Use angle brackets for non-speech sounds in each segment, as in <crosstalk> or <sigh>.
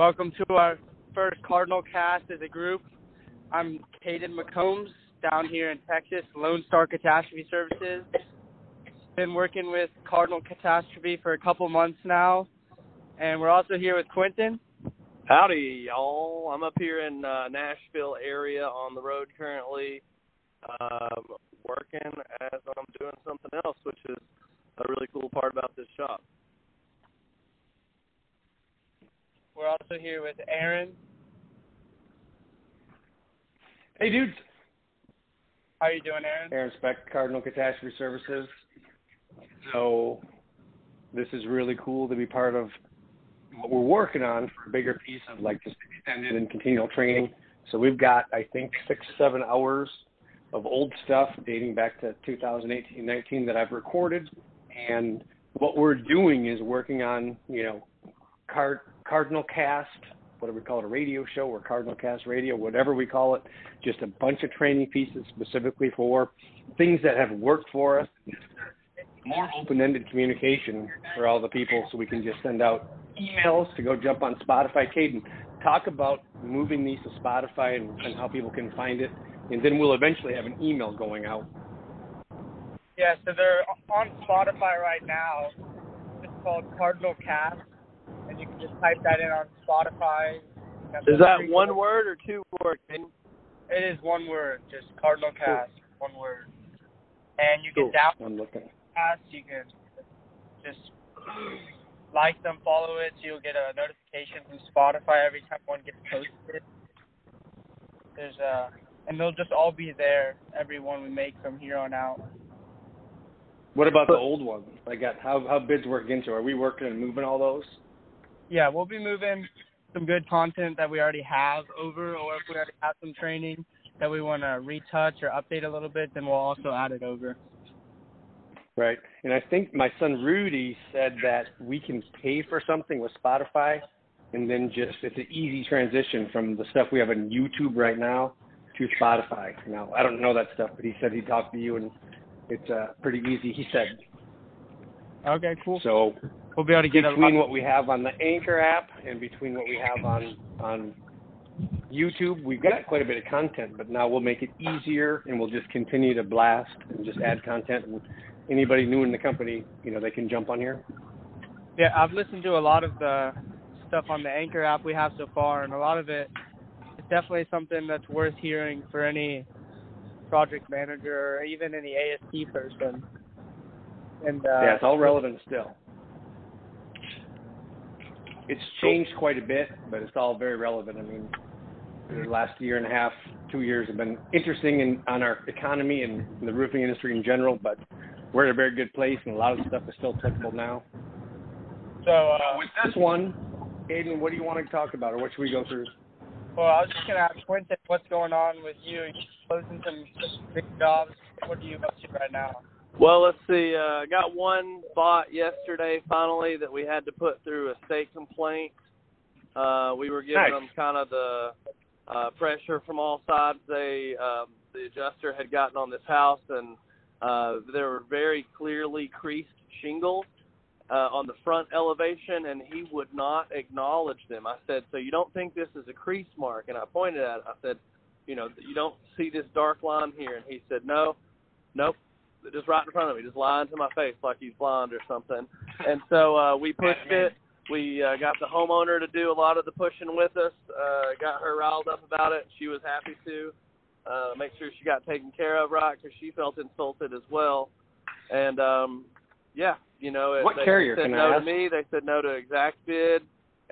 Welcome to our first Cardinal cast as a group. I'm Caden McCombs down here in Texas, Lone Star Catastrophe Services. Been working with Cardinal Catastrophe for a couple months now, and we're also here with Quentin. Howdy, y'all. I'm up here in uh, Nashville area on the road currently, um, working as I'm doing something else, which is a really cool part about this shop. We're also here with Aaron. Hey, dudes. How are you doing, Aaron? Aaron Speck, Cardinal Catastrophe Services. So, this is really cool to be part of what we're working on for a bigger piece of like just extended and continual training. So we've got, I think, six, seven hours of old stuff dating back to 2018, 19 that I've recorded. And what we're doing is working on, you know, card, Cardinal Cast, whatever we call it, a radio show or Cardinal Cast Radio, whatever we call it, just a bunch of training pieces specifically for things that have worked for us, more open-ended communication for all the people so we can just send out emails to go jump on Spotify. Caden, talk about moving these to Spotify and, and how people can find it, and then we'll eventually have an email going out. Yeah, so they're on Spotify right now. It's called Cardinal Cast and you can just type that in on Spotify. Is that one word or two words? It is one word, just Cardinal Cast, cool. one word. And you can cool. download Cast. You can just <gasps> like them, follow it, so you'll get a notification from Spotify every time one gets posted. There's uh, and they'll just all be there, every one we make from here on out. What about the old ones? Like, how how bids work into? Are we working and moving all those? Yeah, we'll be moving some good content that we already have over, or if we already have some training that we want to retouch or update a little bit, then we'll also add it over. Right. And I think my son Rudy said that we can pay for something with Spotify and then just it's an easy transition from the stuff we have on YouTube right now to Spotify. Now, I don't know that stuff, but he said he talked to you and it's uh, pretty easy, he said. Okay, cool. So we'll be able to get between what we have on the Anchor app and between what we have on on YouTube, we've got quite a bit of content, but now we'll make it easier and we'll just continue to blast and just add content. And anybody new in the company, you know, they can jump on here. Yeah, I've listened to a lot of the stuff on the Anchor app we have so far, and a lot of it is definitely something that's worth hearing for any project manager or even any AST person. And uh, yeah, it's all relevant still. It's changed quite a bit, but it's all very relevant. I mean, the last year and a half, two years have been interesting in, on our economy and the roofing industry in general, but we're in a very good place, and a lot of stuff is still applicable now. So uh, with this one, Aiden, what do you want to talk about, or what should we go through? Well, I was just gonna ask Quentin, what's going on with you? You closing some big jobs. What are you up to right now? Well, let's see. I uh, got one bought yesterday finally that we had to put through a state complaint. Uh, we were giving nice. them kind of the uh, pressure from all sides. They um, the adjuster had gotten on this house and uh, there were very clearly creased shingles uh, on the front elevation, and he would not acknowledge them. I said, "So you don't think this is a crease mark?" And I pointed at it. I said, "You know, you don't see this dark line here?" And he said, "No, nope." Just right in front of me, just lying to my face like he's blind or something. And so uh, we pushed it. We uh, got the homeowner to do a lot of the pushing with us. Uh, got her riled up about it. She was happy to uh, make sure she got taken care of right because she felt insulted as well. And um, yeah, you know, what they carrier said can no I to me. They said no to exact bid.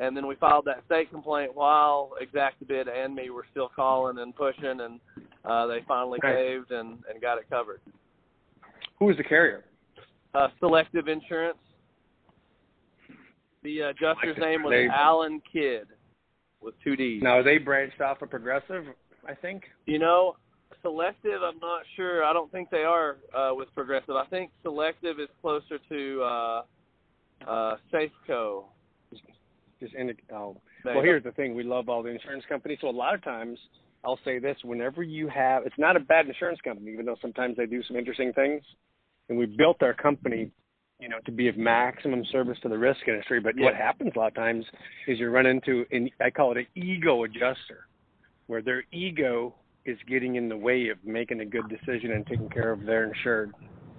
And then we filed that state complaint while exact bid and me were still calling and pushing, and uh, they finally okay. caved and, and got it covered. Who is the carrier? Uh, Selective Insurance. The uh, adjuster's Selective. name was They- Alan Kidd, with two D's. Now, are they branched off of Progressive? I think. You know, Selective, I'm not sure. I don't think they are uh, with Progressive. I think Selective is closer to uh, uh, Safeco. Just in oh. Well, here's the thing: we love all the insurance companies. So a lot of times, I'll say this: whenever you have, it's not a bad insurance company, even though sometimes they do some interesting things. And we built our company you know, to be of maximum service to the risk industry. But Yeah. what happens a lot of times is you run into, an, I call it an ego adjuster, where their ego is getting in the way of making a good decision and taking care of their insured.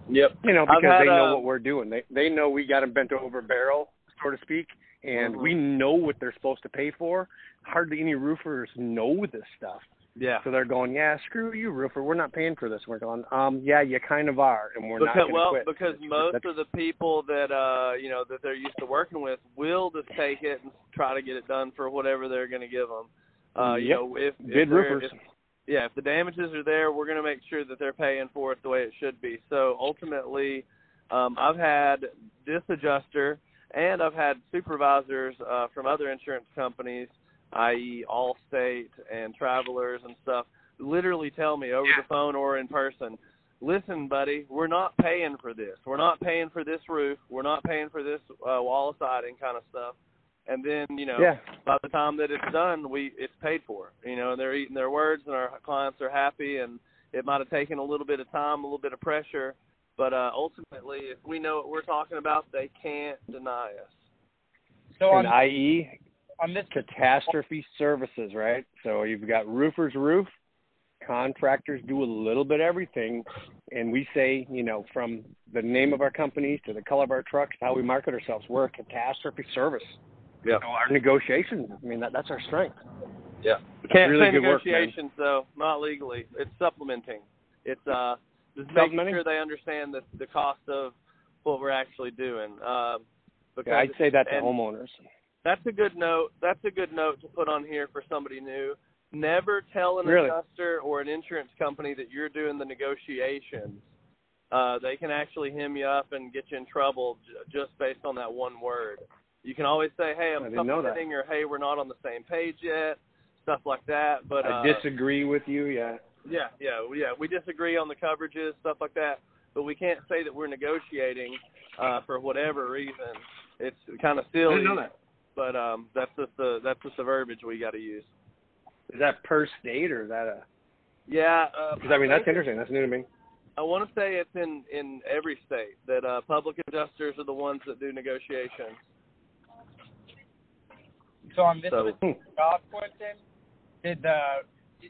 Yep. You know, because they know uh, what we're doing. They they know we got them bent over barrel, so to speak, and Mhm. we know what they're supposed to pay for. Hardly any roofers know this stuff. Yeah. So they're going, yeah, screw you, roofer. We're not paying for this. We're going, um, yeah, you kind of are, and we're not because going to well, quit. because That's- most that's- of the people that uh you know that they're used to working with will just take it and try to get it done for whatever they're going to give them. Uh, you know, if, if bid roofers. if- yeah, if the damages are there, we're going to make sure that they're paying for it the way it should be. So ultimately, um, I've had this adjuster and I've had supervisors uh, from other insurance companies, i.e., Allstate and Travelers and stuff, literally tell me over the phone or in person, listen, buddy, we're not paying for this. We're not paying for this roof. We're not paying for this uh, wall of siding kind of stuff. And then, you know, yeah, by the time that it's done, we it's paid for. You know, and they're eating their words, and our clients are happy. And it might have taken a little bit of time, a little bit of pressure, but uh, ultimately, if we know what we're talking about, they can't deny us. So on, and IE on this catastrophe services, right? So you've got roofers roof, contractors do a little bit everything, and we say, you know, from the name of our companies to the color of our trucks, how we market ourselves, we're a catastrophe service. Yeah. So our negotiations, I mean, that, that's our strength. Yeah. Can't Really say good work, man. negotiations though, not legally. It's supplementing. It's uh just making Supplementing? sure they understand the the cost of what we're actually doing. Um because Yeah, I'd say that to and homeowners. That's a good note. That's a good note to put on here for somebody new. Never tell an Really? adjuster or an insurance company that you're doing the negotiations. Uh, they can actually hem you up and get you in trouble j- just based on that one word. You can always say, "Hey, I I'm that. or "Hey, we're not on the same page yet," stuff like that. But uh, I disagree with you, yeah. yeah, yeah, yeah. We disagree on the coverages, stuff like that, but we can't say that we're negotiating uh, for whatever reason. It's kind of I silly, didn't know that. But um, that's just the that's just the verbiage we got to use. Is that per state or is that a? Yeah, uh, Because I mean, that's interesting. That's new to me. I want to say it's in in every state that uh, public adjusters are the ones that do negotiations. so on this So job, Quentin, did the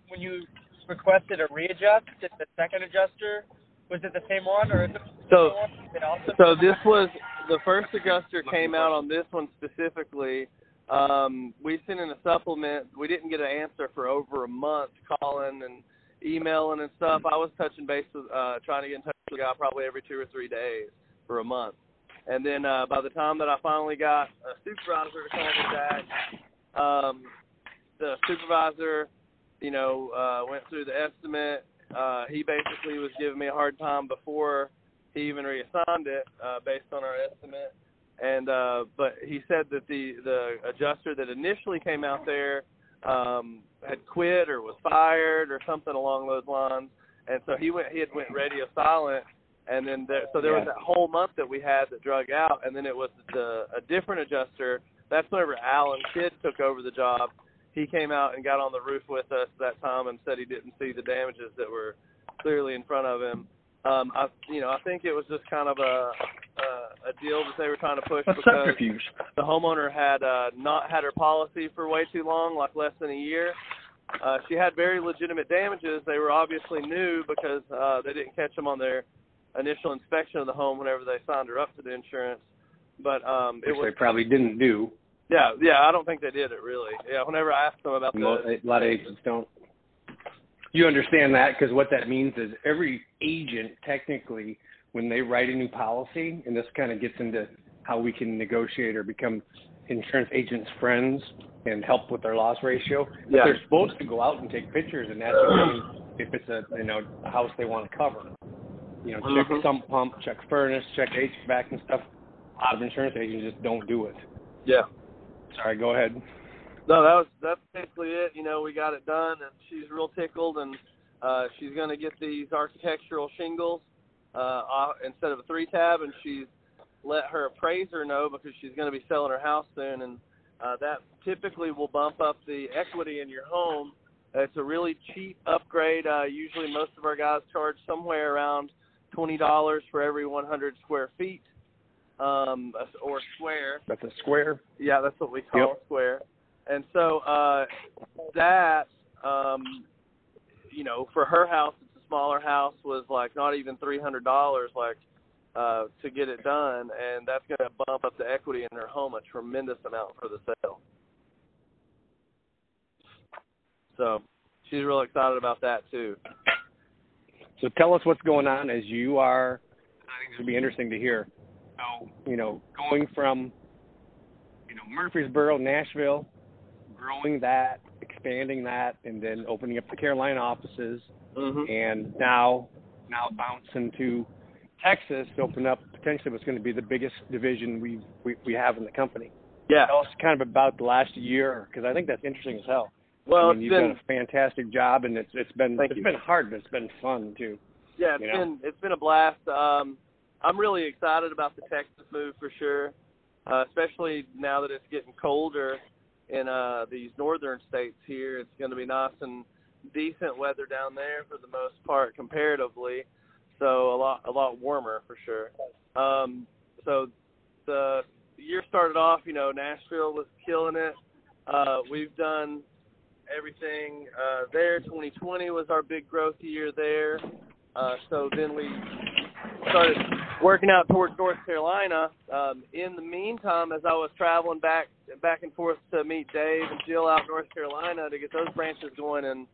when you requested a readjust, did the second adjuster was it the same one or is it the So- one? Did also So this was the first adjuster came out on this one specifically. Um, we sent in a supplement. We didn't get an answer for over a month, calling and emailing and stuff. I was touching base with, uh, trying to get in touch with the guy probably every two or three days for a month. And then uh, by the time that I finally got a supervisor to call me back, um, the supervisor, you know, uh, went through the estimate. Uh, he basically was giving me a hard time before he even reassigned it uh, based on our estimate. And uh, but he said that the the adjuster that initially came out there um, had quit or was fired or something along those lines. And so he went he had went radio silent. And then there, so there was that whole month that we had that drug out, and then it was the a different adjuster. That's whenever Alan Kidd took over the job. He came out and got on the roof with us that time and said he didn't see the damages that were clearly in front of him. Um, I, you know, I think it was just kind of a a, a deal that they were trying to push A because subterfuge. the homeowner had uh, not had her policy for way too long, like less than a year. Uh, she had very legitimate damages. They were obviously new because uh, they didn't catch them on their initial inspection of the home whenever they signed her up to the insurance. But um, it Which was they probably didn't do. yeah, yeah. I don't think they did it really. Yeah, whenever I asked them about the A lot of agents don't. You understand that because what that means is every agent technically, when they write a new policy, and this kind of gets into how we can negotiate or become insurance agents' friends and help with their loss ratio. Yeah. They're supposed to go out and take pictures and ascertain if it's a you know a house they want to cover. You know, check Mhm. sump pump, check furnace, check HVAC and stuff. A lot of insurance agents just don't do it. yeah. Sorry, go ahead. No, that was that's basically it. You know, we got it done, and she's real tickled, and uh, she's going to get these architectural shingles uh, off, instead of a three tab, and she's let her appraiser know because she's going to be selling her house soon, and uh, that typically will bump up the equity in your home. It's a really cheap upgrade. Uh, usually, most of our guys charge somewhere around twenty dollars for every 100 square feet. um, or square. That's a square. Yeah, that's what we call Yep. a square. And so uh, that, um, you know, for her house, it's a smaller house, was like not even three hundred dollars, like uh, to get it done, and that's going to bump up the equity in her home a tremendous amount for the sale. So she's real excited about that too. So tell us what's going on as you are. I think this would be interesting to hear. So, you know, going from, you know, Murfreesboro, Nashville, growing that, expanding that, and then opening up the Carolina offices, Mm-hmm. and now, now bouncing to Texas to open up potentially what's going to be the biggest division we we, we have in the company. Yeah. Tell us kind of about the last year because I think that's interesting as hell. Well, I mean, it's you've been done a fantastic job, and it's it's been it's you. been hard, but it's been fun too. Yeah, it's you know? been it's been a blast. Um, I'm really excited about the Texas move for sure, uh, especially now that it's getting colder in uh, these northern states here. It's going to be nice and decent weather down there for the most part comparatively, so a lot a lot warmer for sure. Um, so the year started off, you know, Nashville was killing it. Uh, we've done everything uh, there. 2020 was our big growth year there. Uh, so then we started working out towards North Carolina. Um, in the meantime, as I was traveling back back and forth to meet Dave and Jill out in North Carolina to get those branches going in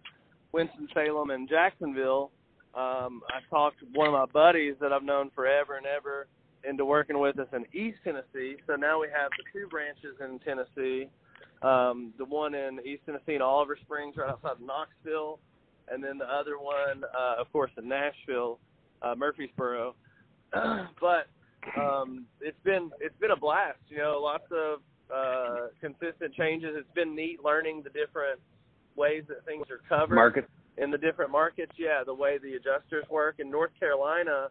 Winston Salem and Jacksonville, um, I talked to one of my buddies that I've known forever and ever into working with us in East Tennessee. So now we have the two branches in Tennessee. Um, the one in East Tennessee in Oliver Springs, right outside of Knoxville, and then the other one, uh, of course, in Nashville, uh, Murfreesboro. <clears throat> but um, it's been it's been a blast. You know, lots of uh, consistent changes. It's been neat learning the different ways that things are covered Market. in the different markets. Yeah, the way the adjusters work in North Carolina,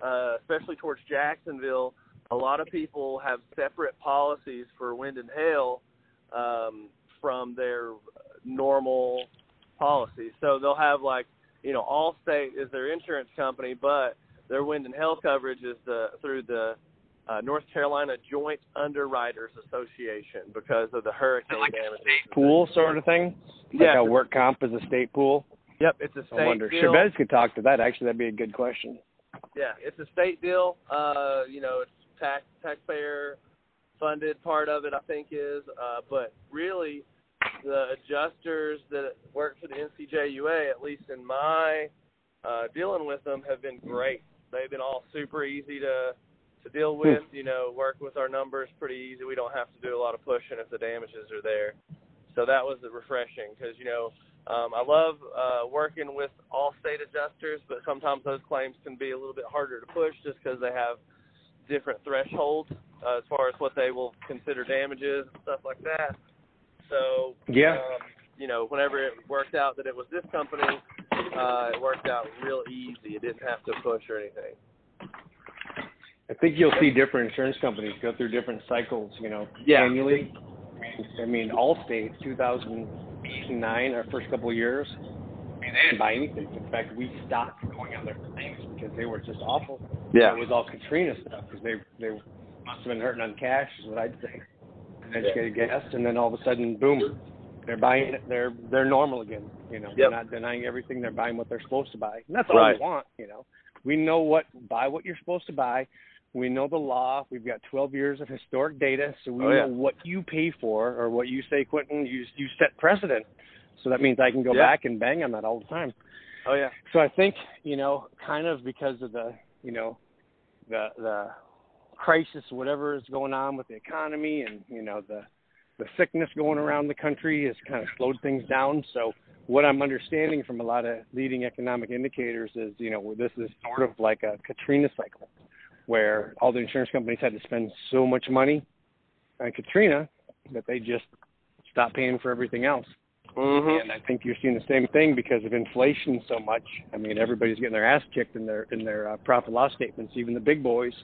uh, especially towards Jacksonville, a lot of people have separate policies for wind and hail um, from their normal policies. So they'll have like, you know, Allstate is their insurance company, but their wind and hail coverage is the through the uh, North Carolina Joint Underwriters Association because of the hurricane like a state pool sort of thing. Like Yeah, a- work comp is a state pool. Yep, it's a state I wonder. deal. Shabazz could talk to that. Actually, that'd be a good question. Yeah, it's a state deal. Uh, you know, it's tax taxpayer funded part of it, I think is. Uh, but really, the adjusters that work for the NCJUA, at least in my uh, dealing with them, have been great. They've been all super easy to to deal with. You know, work with our numbers pretty easy. We don't have to do a lot of pushing if the damages are there. So that was refreshing because you know um, I love uh, working with Allstate adjusters, but sometimes those claims can be a little bit harder to push just because they have different thresholds uh, as far as what they will consider damages and stuff like that. So Yeah. um, you know, whenever it worked out that it was this company, uh, it worked out real easy. It didn't have to push or anything. I think you'll see different insurance companies go through different cycles. You know, Yeah. annually. I mean, Allstate, 2008 and nine, our first couple of years. I mean, they didn't buy anything. In fact, we stopped going on their claims because they were just awful. Yeah. It was all Katrina stuff because they they must have been hurting on cash, is what I'd say. Uneducated guess, and then all of a sudden, boom, they're buying it. They're they're normal again. You know, they're not denying everything. They're buying what they're supposed to buy, and that's all Right. we want. You know, we know what buy what you're supposed to buy. We know the law. We've got 12 years of historic data, so we Oh, yeah. know what you pay for or what you say, Quentin. You you set precedent, so that means I can go Yeah. back and bang on that all the time. Oh yeah. So I think you know, kind of because of the you know, the the crisis, whatever is going on with the economy, and you know the the sickness going around the country has kind of slowed things down. So what I'm understanding from a lot of leading economic indicators is you know this is sort of like a Katrina cycle, where all the insurance companies had to spend so much money on Katrina that they just stopped paying for everything else. Mhm. And I think you're seeing the same thing because of inflation so much. I mean, everybody's getting their ass kicked in their in their uh, profit loss statements, even the big boys.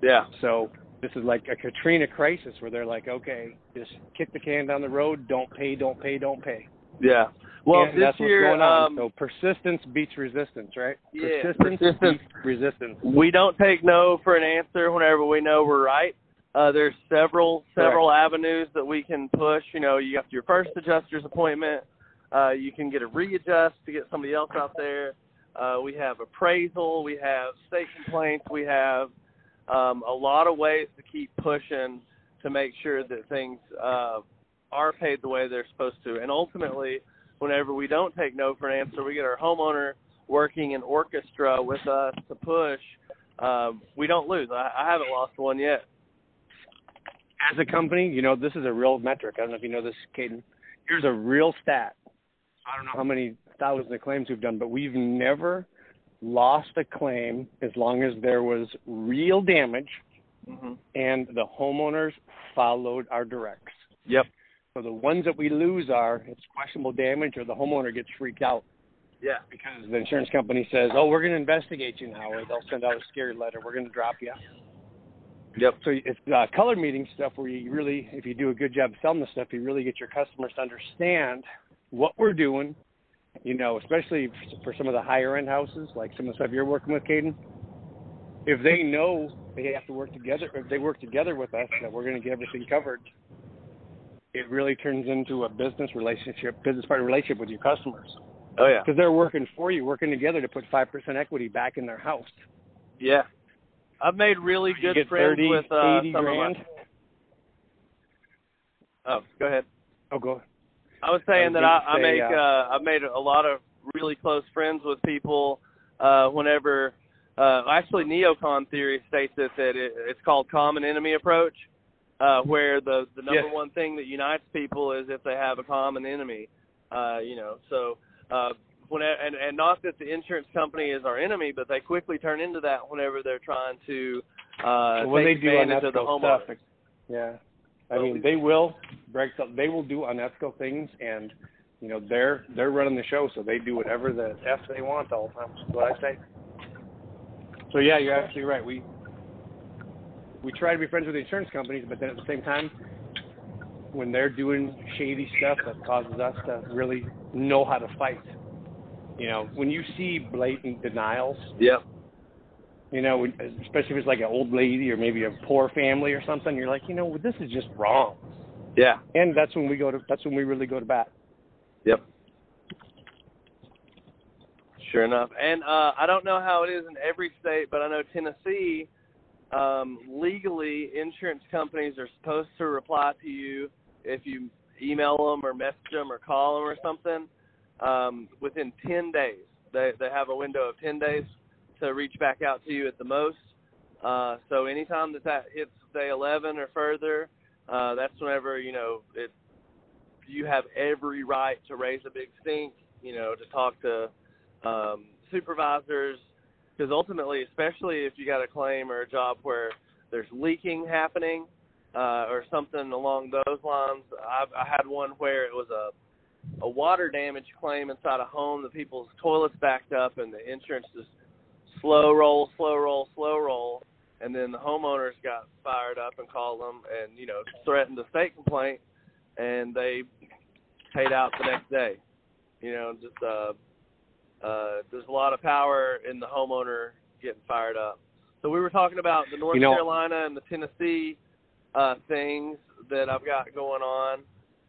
Yeah. So this is like a Katrina crisis where they're like, okay, just kick the can down the road, don't pay, don't pay, don't pay. Yeah. Well, and this that's year, what's going on. um, so persistence beats resistance, right? Yeah, persistence, persistence. beats resistance. we don't take no for an answer whenever we know we're right. Uh, there's several several avenues that we can push. You know, you have your first adjuster's appointment. Uh, you can get a readjust to get somebody else out there. Uh, we have appraisal. We have state complaints. We have um, a lot of ways to keep pushing to make sure that things uh, are paid the way they're supposed to. And ultimately, whenever we don't take no for an answer, we get our homeowner working in orchestra with us to push. Um, we don't lose. I, I haven't lost one yet. As a company, you know, this is a real metric. I don't know if you know this, Caden. Here's a real stat. I don't know how many thousands of claims we've done, but we've never lost a claim as long as there was real damage hmm and the homeowners followed our directs. Yep. So the ones that we lose are it's questionable damage or the homeowner gets freaked out Yeah. because the insurance company says, "Oh, we're going to investigate you now," or they'll send out a scary letter. We're going to drop you. Yep. So it's uh, color meeting stuff where you really, if you do a good job selling the stuff, you really get your customers to understand what we're doing. You know, especially for some of the higher end houses, like some of the stuff you're working with, Caden. If they know they have to work together, if they work together with us, that we're going to get everything covered, it really turns into a business relationship, business partner relationship with your customers Oh yeah. because they're working for you, working together to put five percent equity back in their house. Yeah. I've made really good friends 30, with uh, 80 some grand. of my. Oh, go ahead. Oh, go. I was saying that I, I say, make uh, uh, I've made a lot of really close friends with people. Uh, whenever uh, actually neocon theory states it that it, it's called common enemy approach, uh, where the the number Yes. one thing that unites people is if they have a common enemy. Uh, you know, so uh, when and and not that the insurance company is our enemy, but they quickly turn into that whenever they're trying to uh, they take do advantage of the homeowner. stuff, yeah. I mean, they will break. The, they will do unethical things, and you know they're they're running the show, so they do whatever the f they want all the time. What I say. So yeah, you're absolutely right. We we try to be friends with the insurance companies, but then at the same time, when they're doing shady stuff that causes us to really know how to fight. You know, when you see blatant denials, Yep. You know, especially if it's like an old lady or maybe a poor family or something, you're like, you know, this is just wrong. Yeah. And that's when we go to that's when we really go to bat. Yep. Sure enough. And uh I don't know how it is in every state, but I know Tennessee um legally insurance companies are supposed to reply to you if you email them or message them or call them or something um within 10 days. They they have a window of 10 days to reach back out to you at the most. Uh so anytime that that hits day 11 or further, uh that's whenever, you know, it you have every right to raise a big stink, you know, to talk to um, supervisors, because ultimately, especially if you got a claim or a job where there's leaking happening uh, or something along those lines, I've, I had one where it was a a water damage claim inside a home. The people's toilets backed up, and the insurance just slow roll, slow roll, slow roll, and then the homeowners got fired up and called them, and you know threatened a state complaint, and they paid out the next day. You know, just uh, uh, there's a lot of power in the homeowner getting fired up. So we were talking about the North You know- Carolina and the Tennessee uh, things that I've got going on.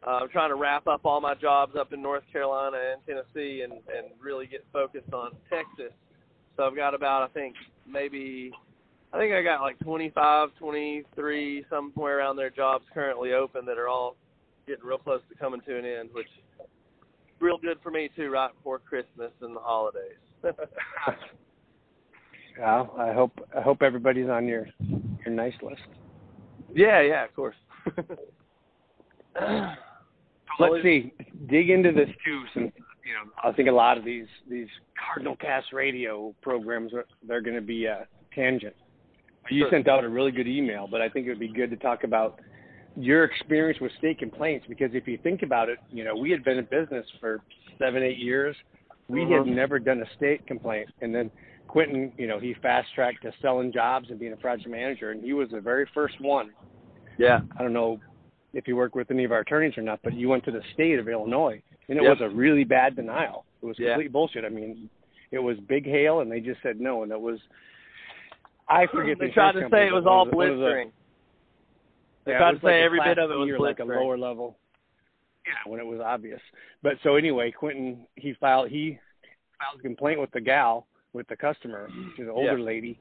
Uh, I'm trying to wrap up all my jobs up in North Carolina and Tennessee, and and really get focused on Texas. So I've got about I think maybe I think I got like 25, 23, somewhere around there jobs currently open that are all getting real close to coming to an end, which is real good for me too, right before Christmas and the holidays. <laughs> Well, I hope I hope everybody's on your your nice list. yeah, yeah, of course. <laughs> <clears throat> Let's see, dig into this too, since you know I think a lot of these these Cardinal Cast radio programs are they're going to be a tangent. You Sure. sent out a really good email, but I think it would be good to talk about your experience with state complaints because if you think about it, you know we had been in business for seven eight years, we had Mhm. never done a state complaint, and then Quentin, you know, he fast tracked to selling jobs and being a project manager, and he was the very first one Yeah. I don't know if you work with any of our attorneys or not, but you went to the state of Illinois, and it Yep. was a really bad denial. It was Yeah. complete bullshit. I mean, it was big hail, and they just said no, and it was. I forget. They the tried to say it was all it was a- blistering. They yeah, tried to say every bit of it was B or like a lower level. Yeah, when it was obvious. But so anyway, Quentin he filed he filed a complaint with the gal with the customer, she's an older Yeah. lady,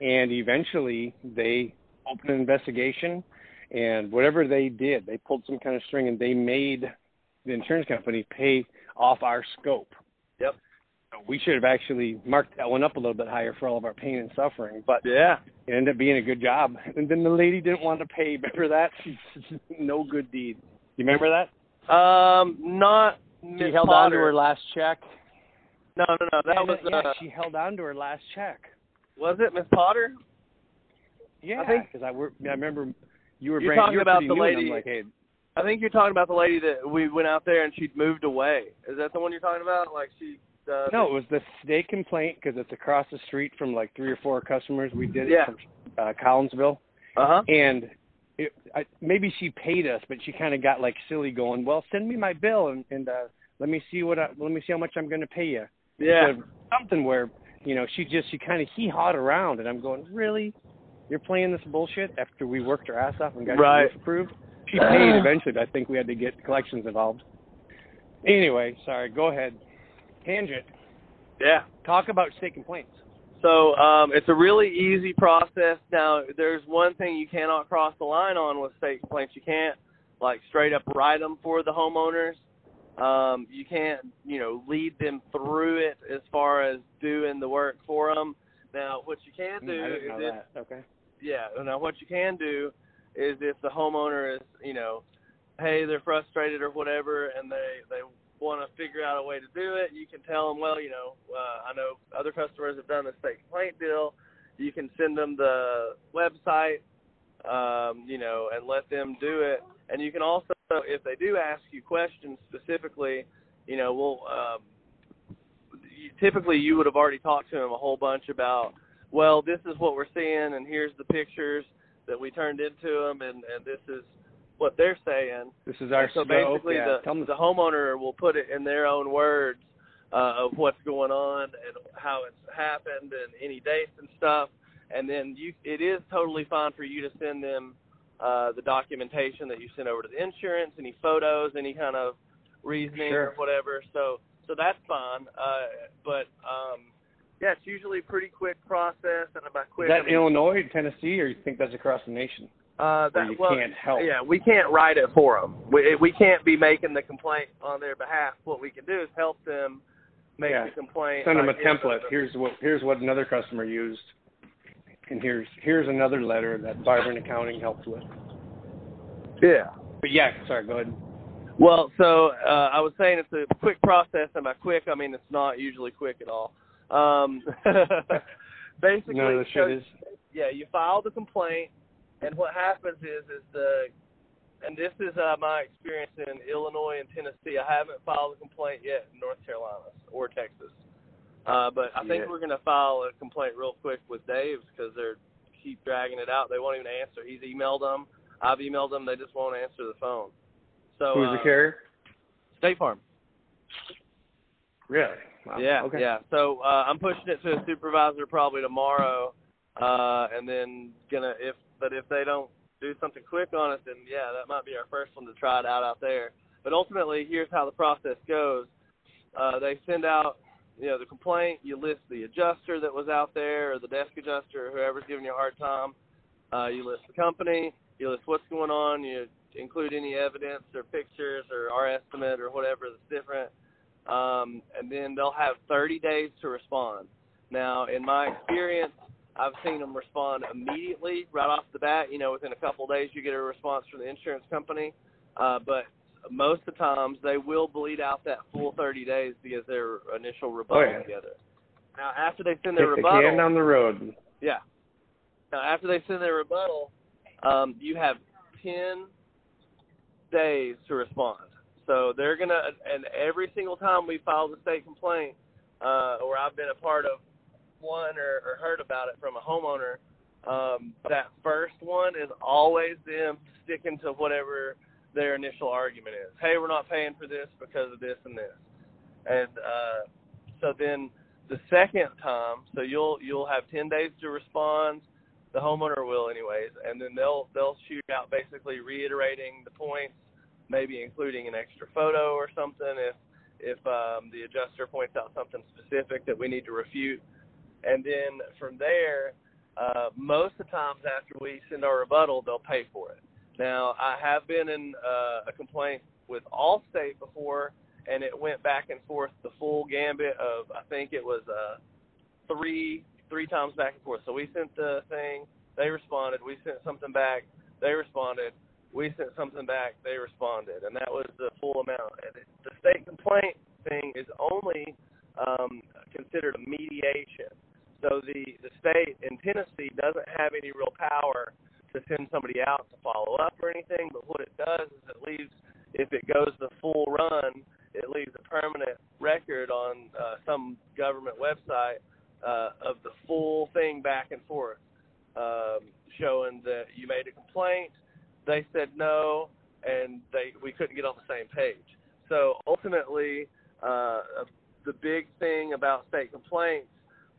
and eventually they opened an investigation, and whatever they did, they pulled some kind of string and they made the insurance company pay off our scope. Yep. So we should have actually marked that one up a little bit higher for all of our pain and suffering, but Yeah. it ended up being a good job. <laughs> And then the lady didn't want to pay. <laughs> Remember that? <laughs> no good deed. You remember that? Um, not She Miss held on to her last check. No, no, no. That Yeah, was yeah, uh, she held on to her last check. was it Miss Potter? Yeah, because I, were, I remember you were You're brand, talking you were about the new, lady- I'm like, hey, I think you're talking about the lady that we went out there and she'd moved away. Is that the one you're talking about? Like she. Uh, no, it was the state complaint because it's across the street from like three or four customers. We did it Yeah. from uh, Collinsville, Uh huh. and it, I, maybe she paid us, but she kind of got like silly, going, "Well, send me my bill and, and uh, let me see what I, let me see how much I'm going to pay you." Yeah. Of something where you know she just she kind of hee hawed around, and I'm going, really? You're playing this bullshit after we worked our ass off and got Right. approved. She paid eventually, but I think we had to get collections involved. Anyway, sorry. Go ahead. Tangent. Yeah. Talk about state complaints. So um, it's a really easy process. Now, there's one thing you cannot cross the line on with state complaints. You can't like straight up write them for the homeowners. Um, you can't, you know, lead them through it as far as doing the work for them. Now, what you can do I didn't is know if, that. Okay. yeah. Now, what you can do is if the homeowner is, you know, hey, they're frustrated or whatever, and they they want to figure out a way to do it, you can tell them, well, you know, uh, I know other customers have done the state complaint deal. You can send them the website, um, you know, and let them do it. And you can also, if they do ask you questions specifically, you know, we'll um, typically you would have already talked to them a whole bunch about, well, this is what we're seeing, and here's the pictures that we turned into them, and and this is what they're saying. This is our so scope. basically, yeah. the the homeowner will put it in their own words uh, of what's going on and how it's happened and any dates and stuff. And then you, it is totally fine for you to send them uh, the documentation that you sent over to the insurance, any photos, any kind of reasoning or whatever. So so that's fine. Uh, but um, yeah, it's usually a pretty quick process, and about quick, Is I that mean- Illinois, Tennessee, or you think that's across the nation? uh, Where that, you well, can't help. Yeah, we can't write it for them. We we can't be making the complaint on their behalf. What we can do is help them make Yeah. the complaint. Send them a template. them- Here's what here's what another customer used, and here's here's another letter that and Accounting helped with. Yeah. But yeah, sorry. Go ahead. Well, so uh, I was saying it's a quick process, and by quick I mean it's not usually quick at all. Um, <laughs> basically, the so- shit is. yeah, you file the complaint, and what happens is is the and this is uh, my experience in Illinois and Tennessee. I haven't filed a complaint yet in North Carolina or Texas, uh, but I think Yeah. we're going to file a complaint real quick with Dave's because they're keep dragging it out. They won't even answer. He's emailed them. I've emailed them. They just won't answer the phone. So Who's uh, the carrier? State Farm. Really? Wow. Yeah, Okay. yeah. So uh, I'm pushing it to a supervisor probably tomorrow, uh, and then gonna if but if they don't do something quick on it, then yeah, that might be our first one to try it out out there. But ultimately, here's how the process goes. Uh, they send out you know the complaint. You list the adjuster that was out there, or the desk adjuster, or whoever's giving you a hard time. Uh, you list the company. You list what's going on. You include any evidence or pictures or our estimate or whatever that's different um, and then they'll have 30 days to respond. Now, in my experience, I've seen them respond immediately, right off the bat. You know, within a couple of days, you get a response from the insurance company. Uh, but most of the times, they will bleed out that full 30 days to get their initial rebuttal Oh, yeah. together. Now, after they send their Kick the can down the road. yeah. Now, after they send their rebuttal, um, you have 10 days to respond. So they're to, and every single time we filed a state complaint, uh, or I've been a part of one or, or heard about it from a homeowner, um, that first one is always them sticking to whatever their initial argument is. Hey, we're not paying for this because of this and this. And uh, so then the second time, so you'll you'll have 10 days to respond. The homeowner will, anyways, and then they'll they'll shoot out basically reiterating the points, maybe including an extra photo or something if if um, the adjuster points out something specific that we need to refute. And then from there, uh, most of the times after we send our rebuttal, they'll pay for it. Now, I have been in uh, a complaint with Allstate before, and it went back and forth the full gambit of I think it was uh, three three times back and forth. So we sent the thing, they responded. We sent something back, they responded. We sent something back, they responded, and that was the full amount. The state complaint thing is only um, considered a mediation. So the the state in Tennessee doesn't have any real power to send somebody out to follow up or anything. But what it does is it leaves, if it goes the full run, it leaves a permanent record on uh, some government website uh, of the full thing back and forth, um, showing that you made a complaint, they said no, and they we couldn't get on the same page. So ultimately, uh, the big thing about state complaints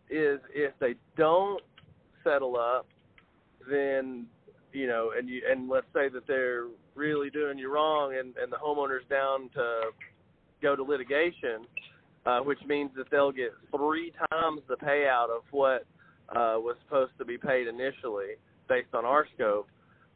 is if they don't settle up, then you know, and you and let's say that they're really doing you wrong, and and the homeowner's down to go to litigation, uh, which means that they'll get three times the payout of what uh, was supposed to be paid initially based on our scope.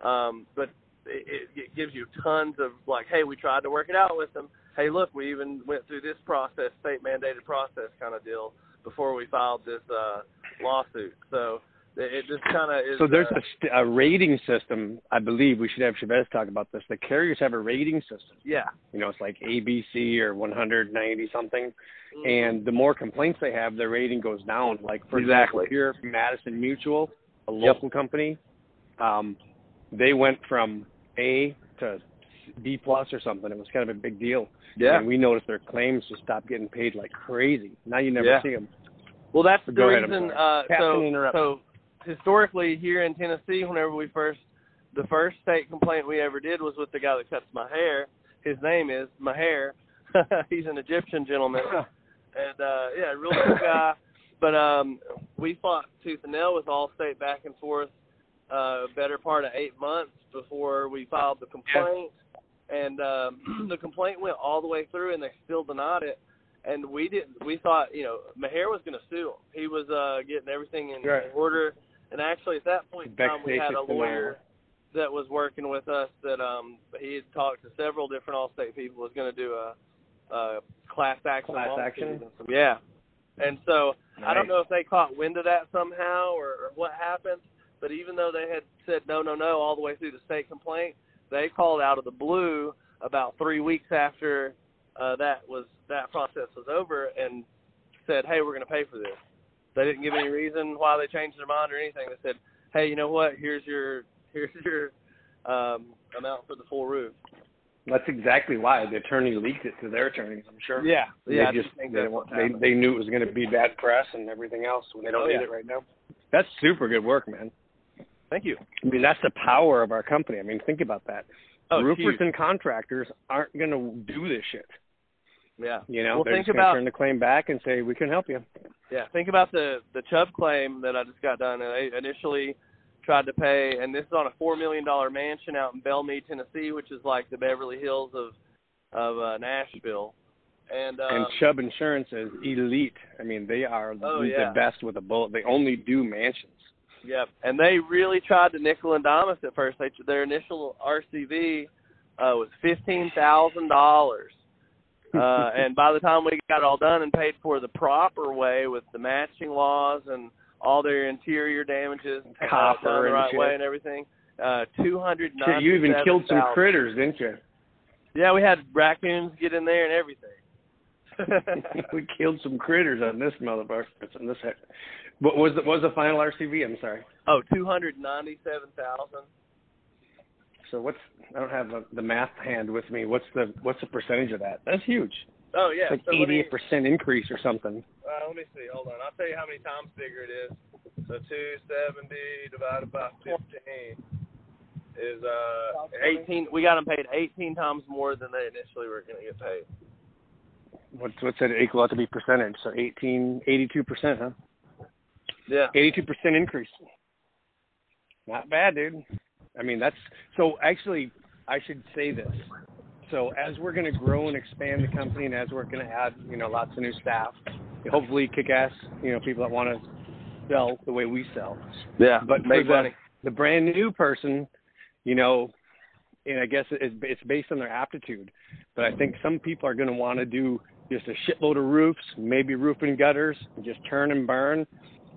Um, but it, it gives you tons of like, hey, we tried to work it out with them. Hey, look, we even went through this process, state mandated process kind of deal before we filed this uh, lawsuit. So it just kind of is. So there's uh, a, st- a rating system. I believe we should have Chavez talk about this. The carriers have a rating system. yeah. You know, it's like ABC or 190 something. Mhm. And the more complaints they have, their rating goes down. Like for Exactly. example, here Madison Mutual, a Yep. local company, um, they went from A to B plus or something. It was kind of a big deal. yeah. And we noticed their claims just stopped getting paid like crazy. Now you never Yeah. see them. Well, that's the reason. sorry. Uh, so, so historically here in Tennessee, whenever we first, the first state complaint we ever did was with the guy that cuts my hair. His name is Maher. <laughs> He's an Egyptian gentleman, <laughs> and uh, yeah, real cool guy. But um, we fought tooth and nail with Allstate back and forth, uh, better part of eight months before we filed the complaint. And um, <clears throat> the complaint went all the way through, and they still denied it and we didn't. We thought, you know, Maher was going to sue him. He was uh, getting everything in Right. order, and actually at that point in time, we had a lawyer that was working with us that um he had talked to several different Allstate people. Was going to do a, a class action. Class action? Yeah, and so I don't know if they caught wind of that somehow or, or what happened. But even though they had said no, no, no all the way through the state complaint, they called out of the blue about three weeks after uh, that was that process was over and said, "Hey, we're going to pay for this." They didn't give any reason why they changed their mind or anything. They said, "Hey, you know what? Here's your here's your um, amount for the full roof." That's exactly why the attorney leaked it to their attorneys. I'm sure. Yeah, yeah. I just just think they, want- they they knew it was going to be bad press and everything else when they don't Oh, need yeah. it right now. That's super good work, man. Thank you. I mean, that's the power of our company. I mean, think about that. Oh, Roofers and contractors aren't going to do this shit. Yeah. You know, Well, they're think just to about- turn the claim back and say we can help you. Yeah, think about the the Chubb claim that I just got done. And I initially tried to pay, and this is on a four million dollar mansion out in Belle Meade, Tennessee, which is like the Beverly Hills of of uh, Nashville. And uh, and Chubb Insurance is elite. I mean, they are Oh, the yeah. best with a bullet. They only do mansions. Yep. And they really tried to nickel and dime us at first. They, their initial RCV uh, was fifteen thousand dollars, <laughs> uh, and by the time we got it all done and paid for the proper way with the matching laws and all their interior damages uh, Copper the and right shit. way and everything, uh, two hundred you even killed some critters, didn't you? Yeah, we had raccoons get in there and everything. <laughs> <laughs> we killed some critters on this motherfucker. On this. What was the what was the final RCV? I'm sorry. oh, two hundred ninety-seven thousand. So what's I don't have the, the math hand with me. What's the what's the percentage of that? That's huge. Oh yeah, It's like so eighty percent increase or something. Uh, let me see. Hold on. I'll tell you how many times bigger it is. So 270 divided by 15 is uh 18. We got them paid 18 times more than they initially were going to get paid. What's what's that equal out to be percentage? So 18, 82 percent, huh? Yeah. 82 percent increase. Not bad, dude. I mean, that's so. Actually, I should say this. So as we're going to grow and expand the company, and as we're going to add, you know, lots of new staff, hopefully kick-ass, you know, people that want to sell the way we sell. Yeah. But for make the, money. the brand new person, you know, and I guess it's, it's based on their aptitude. But I think some people are going to want to do just a shitload of roofs, maybe roofing gutters, and just turn and burn.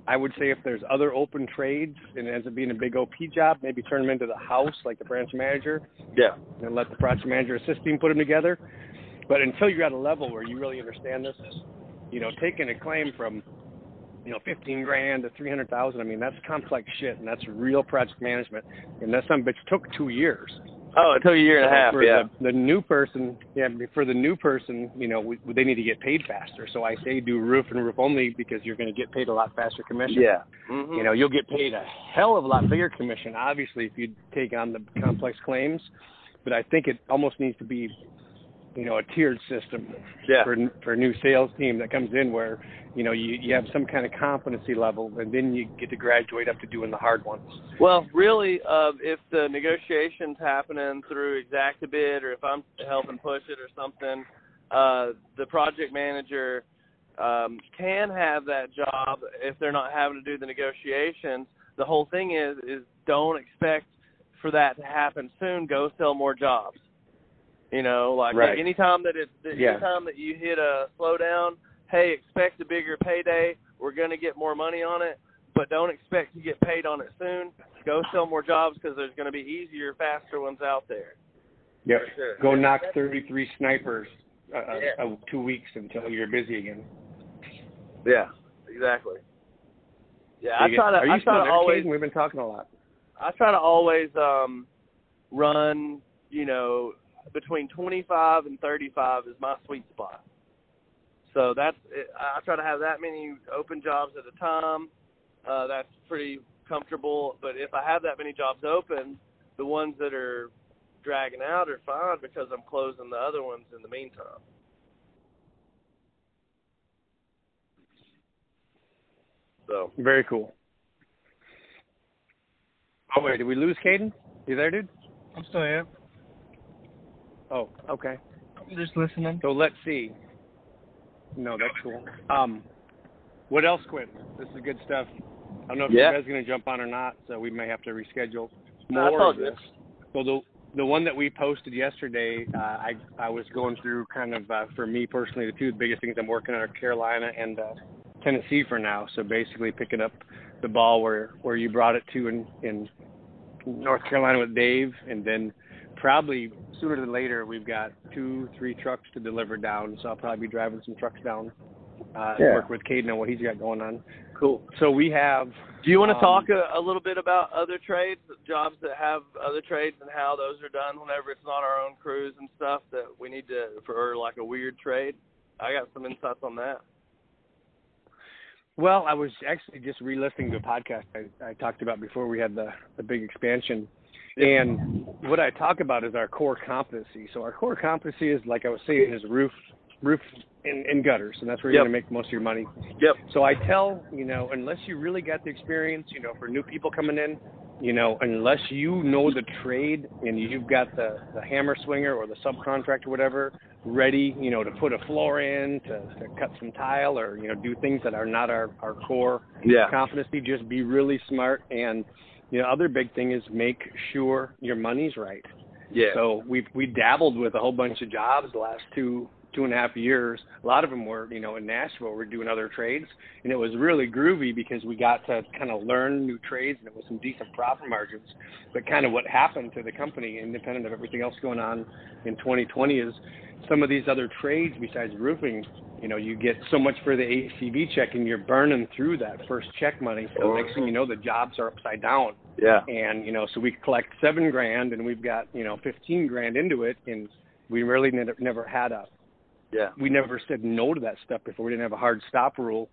I would say if there's other open trades and it ends up being a big OP job, maybe turn them into the house like the branch manager Yeah. and let the branch manager assist him put them together. But until you're at a level where you really understand this, you know, taking a claim from, you know, 15 grand to 300,000, I mean, that's complex shit and that's real project management. And that some bitch took two years. Oh, it took a year and a half. for Yeah. The, the new person, yeah, for the new person, you know, we, they need to get paid faster. So I say do roof and roof only because you're going to get paid a lot faster commission. Yeah. hmm You know, you'll get paid a hell of a lot bigger commission, obviously, if you take on the complex claims. But I think it almost needs to be, you know, a tiered system Yeah. for for a new sales team that comes in where, you know, you you have some kind of competency level, and then you get to graduate up to doing the hard ones. Well, really, uh, if the negotiations happening through Exactabid or if I'm helping push it or something, uh, the project manager um, can have that job if they're not having to do the negotiations. The whole thing is is don't expect for that to happen soon. Go sell more jobs. You know, like Right. anytime that it, that Yeah. anytime that you hit a slowdown, hey, expect a bigger payday. We're going to get more money on it, but don't expect to get paid on it soon. Go sell more jobs because there's going to be easier, faster ones out there. Yep. Sure. Go knock 33 snipers uh, uh, Yeah. uh, two weeks until you're busy again. Yeah, exactly. Yeah, I try to. Are you I still try to always. We've been talking a lot. I try to always um run. You know, between 25 and 35 is my sweet spot. So that's. I try to have that many open jobs at a time. Uh, that's pretty comfortable. But if I have that many jobs open, the ones that are dragging out are fine because I'm closing the other ones in the meantime. So Very cool. Oh wait, did we lose Caden? You there, dude? I'm still here. Oh, okay. I'm just listening. So let's see. No, that's cool. Um, what else, Quinn? This is good stuff. I don't know if Yeah. you guys are going to jump on or not, so we may have to reschedule more all of this. So the the one that we posted yesterday, uh, I I was going through kind of uh, for me personally the two biggest things I'm working on are Carolina and uh, Tennessee for now. So basically picking up the ball where where you brought it to in in North Carolina with Dave, and then probably sooner than later we've got two three trucks to deliver down. So I'll probably be driving some trucks down. Uh, Yeah. Work with Caden on what he's got going on. Cool. So we have Do you want to Um, talk a, a little bit about other trades, jobs that have other trades, and how those are done whenever it's not our own crews and stuff that we need to for like a weird trade? I got some insights on that. Well, I was actually just re-listening to a podcast I, I talked about before we had the, the big expansion. And what I talk about is our core competency. So our core competency is, like I was saying, is roof, roof and, and gutters, and that's where you're Yep. going to make most of your money. Yep. So I tell, you know, unless you really got the experience, you know, for new people coming in, you know, unless you know the trade and you've got the, the hammer swinger or the subcontractor, whatever, ready, you know, to put a floor in, to, to cut some tile or, you know, do things that are not our, our core Yeah. competency, just be really smart. And, you know, other big thing is make sure your money's right. Yeah. So we we dabbled with a whole bunch of jobs the last two two and a half years. A lot of them were you know in Nashville. We're doing other trades, and it was really groovy because we got to kind of learn new trades, and it was some decent profit margins. But kind of what happened to the company, independent of everything else going on in 2020, is some of these other trades besides roofing. You know, you get so much for the ACV check, and you're burning through that first check money. So next thing you know, the jobs are upside down Yeah. and you know so we collect seven grand and we've got you know fifteen grand into it and we really never never had a Yeah. we never said no to that stuff before we didn't have a hard stop rule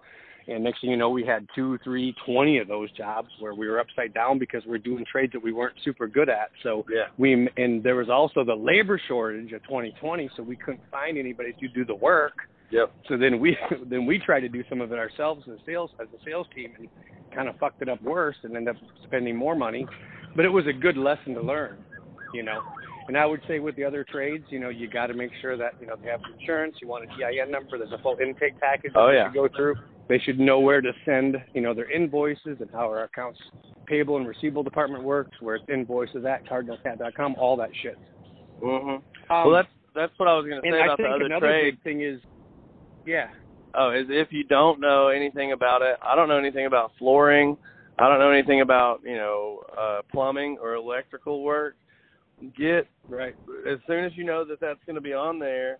And next thing you know, we had two, three, twenty of those jobs where we were upside down because we're doing trades that we weren't super good at. So Yeah. we and there was also the labor shortage of 2020, so we couldn't find anybody to do the work. Yep. So then we <laughs> then we tried to do some of it ourselves as the sales as a sales team and kind of fucked it up worse and ended up spending more money. But it was a good lesson to learn, you know. And I would say with the other trades, you know, you got to make sure that you know they have insurance. You want a EIN number. There's a full intake package Oh, that yeah. should go through. They should know where to send, you know, their invoices and how our accounts payable and receivable department works, where it's invoices at cardinalcat.com, all that shit. Mhm. Um, well, that's that's what I was going to say about the other trade. thing is, yeah, Oh, is if you don't know anything about it, I don't know anything about flooring. I don't know anything about you know uh, plumbing or electrical work. Get right. as soon as you know that that's going to be on there,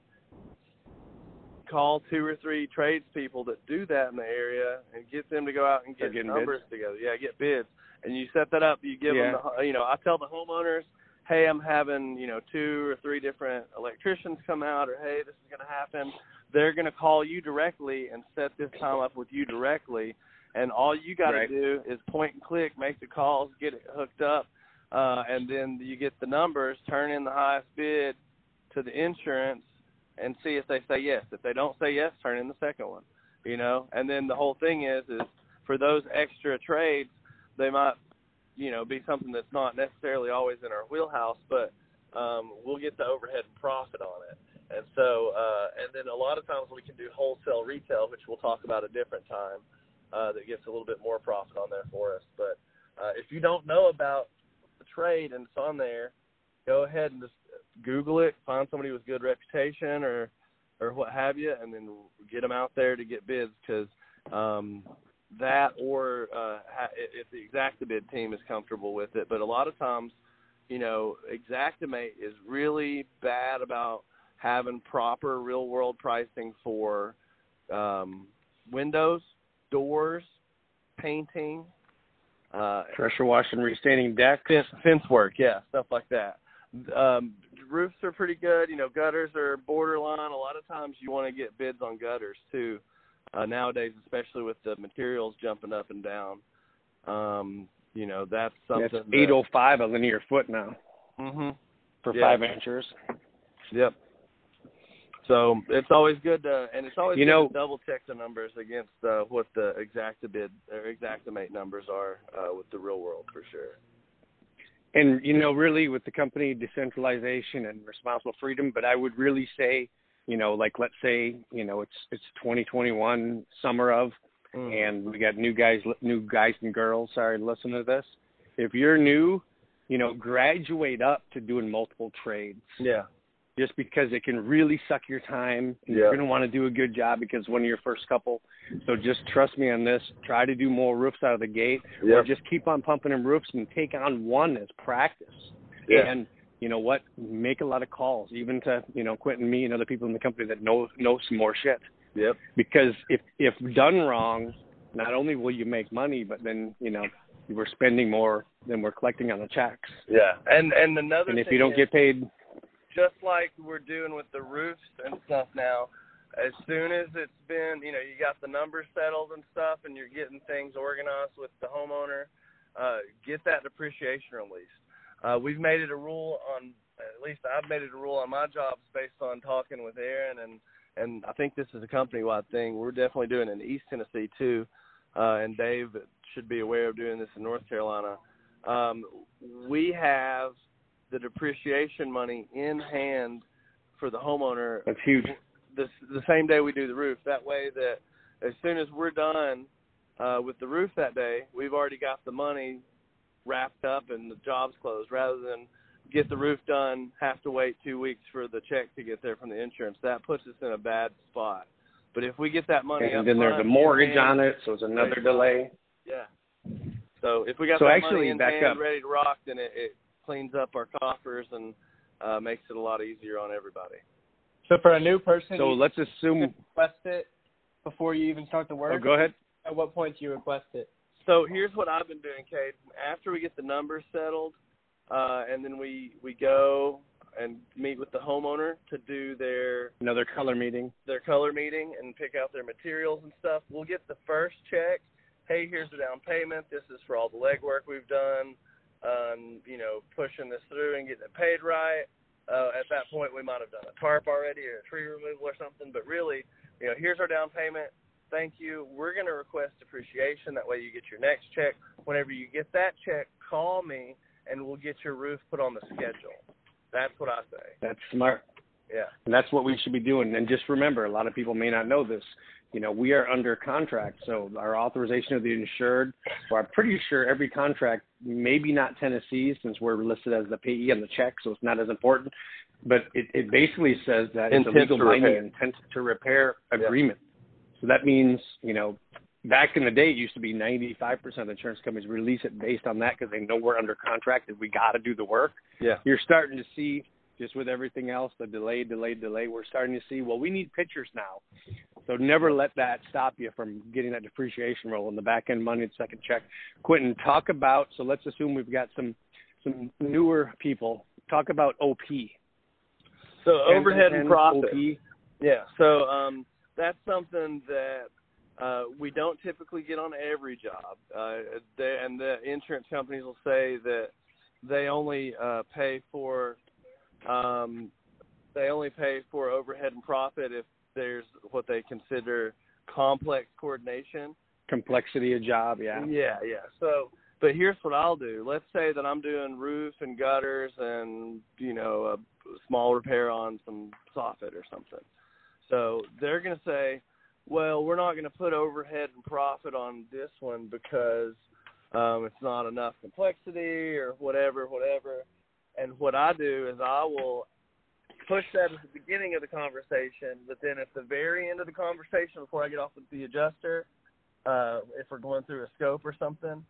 call two or three tradespeople that do that in the area and get them to go out and get numbers together. Yeah, get bids, and you set that up. You give Yeah. them, the, you know, I tell the homeowners, hey, I'm having you know two or three different electricians come out, or hey, this is going to happen. They're going to call you directly and set this time up with you directly. And all you got to Right. do is point and click, make the calls, get it hooked up, uh, and then you get the numbers, turn in the highest bid to the insurance, and see if they say yes. If they don't say yes, turn in the second one. You know, and then the whole thing is is for those extra trades, they might, you know, be something that's not necessarily always in our wheelhouse, but um, we'll get the overhead and profit on it. And so, uh, and then a lot of times we can do wholesale retail, which we'll talk about a different time, uh, that gets a little bit more profit on there for us. But uh, if you don't know about the trade and it's on there, go ahead and just Google it, find somebody with good reputation or or what have you, and then get them out there to get bids because um, that or uh, ha- if the Exactabid team is comfortable with it. But a lot of times, you know, Xactimate is really bad about having proper real world pricing for um, windows, doors, painting, uh, Pressure washing, restaining decks. fence, fence work, yeah, stuff like that. Um, roofs are pretty good. You know, gutters are borderline. A lot of times you want to get bids on gutters too. Uh, nowadays, especially with the materials jumping up and down. Um, you know, that's something. That's 805 a linear foot now Mm-hmm. for Yeah. five inches. Yep. So it's always good to, and it's always You good know- to double check the numbers against uh, what the Exactabid or Xactimate numbers are uh, with the real world for sure. And you know, really, with the company decentralization and responsible freedom, but I would really say, you know, like let's say, you know, it's it's 2021 summer of, Mm. and we got new guys, new guys and girls. Sorry, listen to this. If you're new, you know, graduate up to doing multiple trades. yeah, just because it can really suck your time. And Yeah. You're going to want to do a good job because one of your first couple. So just trust me on this. Try to do more roofs out of the gate, or just keep on pumping them roofs and take on one as practice. Yeah. And you know what? Make a lot of calls, even to you know Quentin, me, and other people in the company that know know some more shit. yep, Because if if done wrong, not only will you make money, but then you know we're spending more than we're collecting on the checks. yeah. And and another And if you don't is, get paid, just like we're doing with the roofs and stuff now, as soon as it's been, you know, you got the numbers settled and stuff, and you're getting things organized with the homeowner, uh, get that depreciation released. Uh, we've made it a rule on, at least I've made it a rule on my jobs based on talking with Aaron, and and I think this is a company-wide thing. We're definitely doing it in East Tennessee too, uh, and Dave should be aware of doing this in North Carolina. Um, we have the depreciation money in hand for the homeowner that's huge. the the same day we do the roof. That way that as soon as we're done uh, with the roof that day, we've already got the money wrapped up and the job's closed, rather than get the roof done, have to wait two weeks for the check to get there from the insurance. That puts us in a bad spot. But if we get that money, And then there's a mortgage hand- on it, so it's another delay. Yeah. So if we got So that actually, money in hand, up. ready to rock, then it, it cleans up our coffers and uh, makes it a lot easier on everybody. So for a new person, So let's assume. request it before you even start the work. Oh, go ahead. At what point do you request it? So here's what I've been doing, Kate. After we get the numbers settled, uh, and then we we go and meet with the homeowner to do their Another color meeting. their color meeting and pick out their materials and stuff. We'll get the first check. Hey, here's the down payment. This is for all the legwork we've done. Um, you know, pushing this through and getting it paid right. Uh, at that point, we might have done a tarp already or a tree removal or something. But really, you know, here's our down payment. Thank you. We're going to request appreciation. That way, you get your next check. Whenever you get that check, call me and we'll get your roof put on the schedule. That's what I say. That's smart. Yeah. And that's what we should be doing. And just remember, a lot of people may not know this. You know, we are under contract, so our authorization of the insured. Well, I'm pretty sure every contract, maybe not Tennessee, since we're listed as the payee on the check, so it's not as important. But it, it basically says that it's a legal binding intent to repair Yeah. agreement. So that means, you know, back in the day, it used to be 95% of insurance companies release it based on that because they know we're under contract and we got to do the work Yeah. you're starting to see just with everything else, the delay, delay, delay. We're starting to see, well, we need pitchers now. So never let that stop you from getting that depreciation roll in the back end money, second check. Quentin, talk about. So let's assume we've got some some newer people. Talk about OP. So overhead and 10, profit. OP. Yeah. So um, that's something that uh, we don't typically get on every job. Uh, they, and the insurance companies will say that they only uh, pay for um, they only pay for overhead and profit if there's what they consider complex coordination. Complexity of job, yeah. Yeah, yeah. So, but here's what I'll do. Let's say that I'm doing roof and gutters and you know a small repair on some soffit or something. So they're going to say, well, we're not going to put overhead and profit on this one because um, it's not enough complexity or whatever, whatever. And what I do is I will push that at the beginning of the conversation, but then at the very end of the conversation, before I get off with the adjuster, uh, if we're going through a scope or something,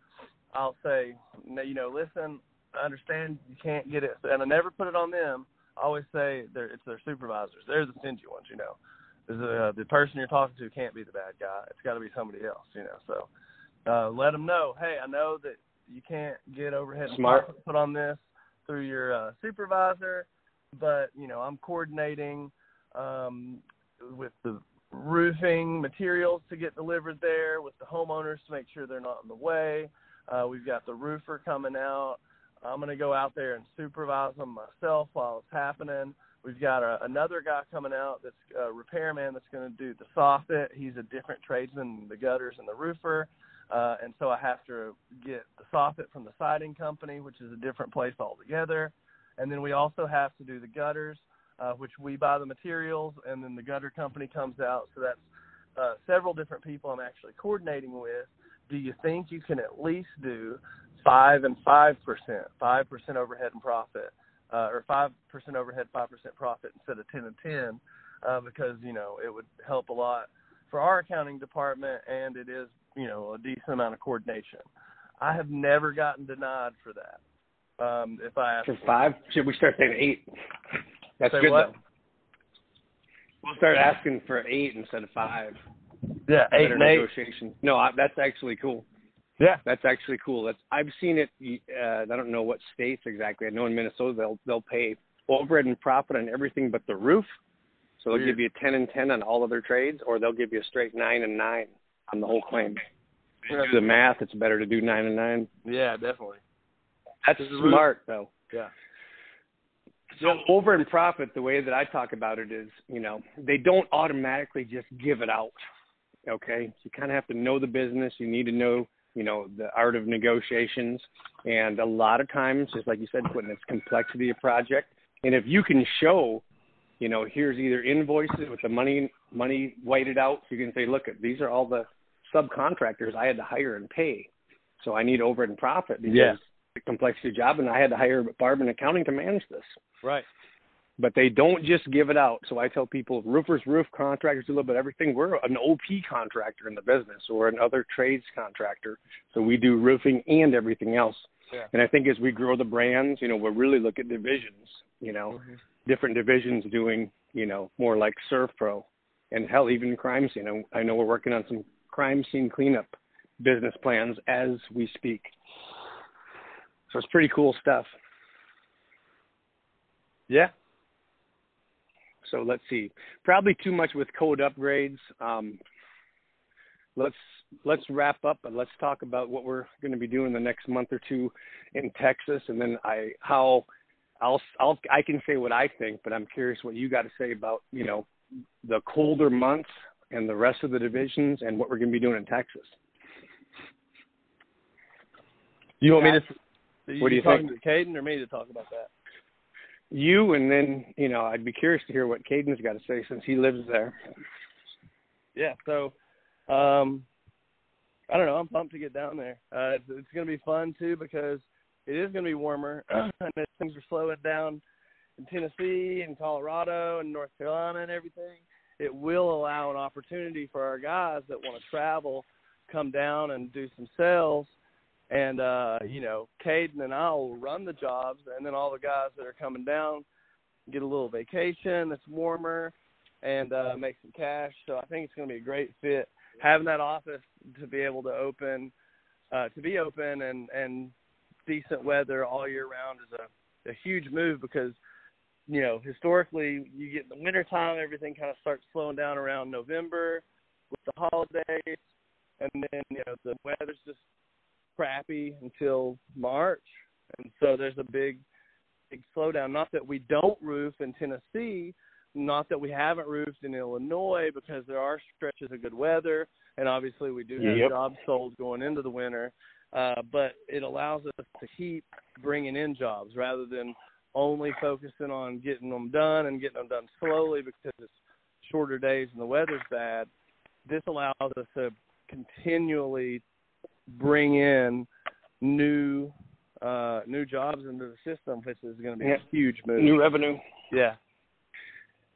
I'll say, you know, listen, I understand you can't get it, and I never put it on them. I always say they're, it's their supervisors. They're the stingy ones, you know. The, the person you're talking to can't be the bad guy. It's got to be somebody else, you know. So uh, let them know, hey, I know that you can't get overhead and Smart. profit put on this through your uh, supervisor, but you know I'm coordinating um, with the roofing materials to get delivered there, with the homeowners to make sure they're not in the way. Uh, we've got the roofer coming out. I'm going to go out there and supervise them myself while it's happening. We've got a, another guy coming out that's a repairman that's going to do the soffit. He's a different tradesman than the gutters and the roofer. Uh, and so I have to get the soffit from the siding company, which is a different place altogether. And then we also have to do the gutters, uh, which we buy the materials, and then the gutter company comes out. So that's uh, several different people I'm actually coordinating with. Do you think you can at least do five and five percent, five percent overhead and profit, uh, or five percent overhead, five percent profit instead of ten and ten? Uh, because you know it would help a lot for our accounting department, and it is you know a decent amount of coordination. I have never gotten denied for that. Um, if I ask For five, should we start saying eight? That's Say good what? though. We'll start asking for eight instead of five. yeah, eight and eight. negotiation. No, I, that's actually cool. Yeah, That's actually cool. That's I've seen it. Uh, I don't know what states exactly. I know in Minnesota they'll they'll pay overhead and profit on everything but the roof. So they'll Weird. give you a ten and ten on all of their trades, or they'll give you a straight nine and nine on the whole claim. If you do the math, it's better to do nine and nine. yeah, definitely. That's Is the smart though. Yeah. So over and profit, the way that I talk about it is, you know, they don't automatically just give it out. Okay, you kind of have to know the business. You need to know, you know, the art of negotiations. And a lot of times, just like you said, Quentin, it's complexity of project. And if you can show, you know, here's either invoices with the money money whited out, so you can say, look, at these are all the subcontractors I had to hire and pay. So I need overhead and profit because Yeah. the complexity of job, and I had to hire Barb in accounting to manage this. Right. But they don't just give it out. So I tell people, roofers, roof contractors, do a little bit everything. We're an OP contractor in the business, or another trades contractor. So we do roofing and everything else. Yeah. And I think as we grow the brands, you know, we'll really look at divisions. You know, Mm-hmm. different divisions doing, you know, more like Servpro, and hell, even crime scene. I- I know we're working on some crime scene cleanup business plans as we speak. So it's pretty cool stuff. Yeah. So let's see. Probably too much with code upgrades. Um, let's let's wrap up and let's talk about what we're going to be doing the next month or two in Texas, and then I how I'll I'll I can say what I think, but I'm curious what you got to say about you know the colder months and the rest of the divisions and what we're going to be doing in Texas. You want me to? What do you talking think? to Caden or me to talk about that? You and then you know I'd be curious to hear what Caden's got to say since he lives there. Yeah. So, um, I don't know. I'm pumped to get down there. Uh, it's, it's going to be fun too because it is going to be warmer, <clears throat> and things are slowing down in Tennessee and Colorado and North Carolina and everything, it will allow an opportunity for our guys that want to travel, come down and do some sales. And uh, you know, Caden and I will run the jobs, and then all the guys that are coming down get a little vacation that's warmer and uh, make some cash. So I think it's going to be a great fit. Having that office to be able to open, uh, to be open and and decent weather all year round is a, a huge move because you know historically you get in the wintertime everything kind of starts slowing down around November with the holidays. And then you know the weather's just crappy until March. And so there's a big big slowdown. Not that we don't roof in Tennessee not that we haven't roofed in Illinois because there are stretches of good weather. And obviously we do have Yep. jobs sold going into the winter. Uh, but it allows us to keep bringing in jobs rather than only focusing on getting them done and getting them done slowly because it's shorter days and the weather's bad. This allows us to continually bring in new uh, new jobs into the system, which is going to be Yeah. a huge move. New revenue. yeah,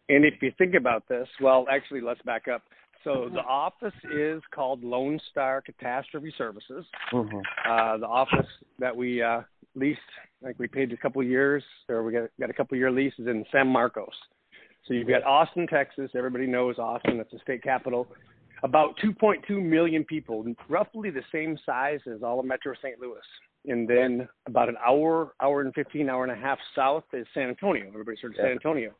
And if you think about this, well, actually, let's back up. So the office is called Lone Star Catastrophe Services. Uh, the office that we uh, leased, like we paid a couple of years, or we got, got a couple of year leases in San Marcos. So you've got Austin, Texas. Everybody knows Austin. That's the state capital. About 2.2 million people, roughly the same size as all of Metro St. Louis. And then about an hour, hour and 15, hour and a half south is San Antonio. Everybody's heard of San Antonio.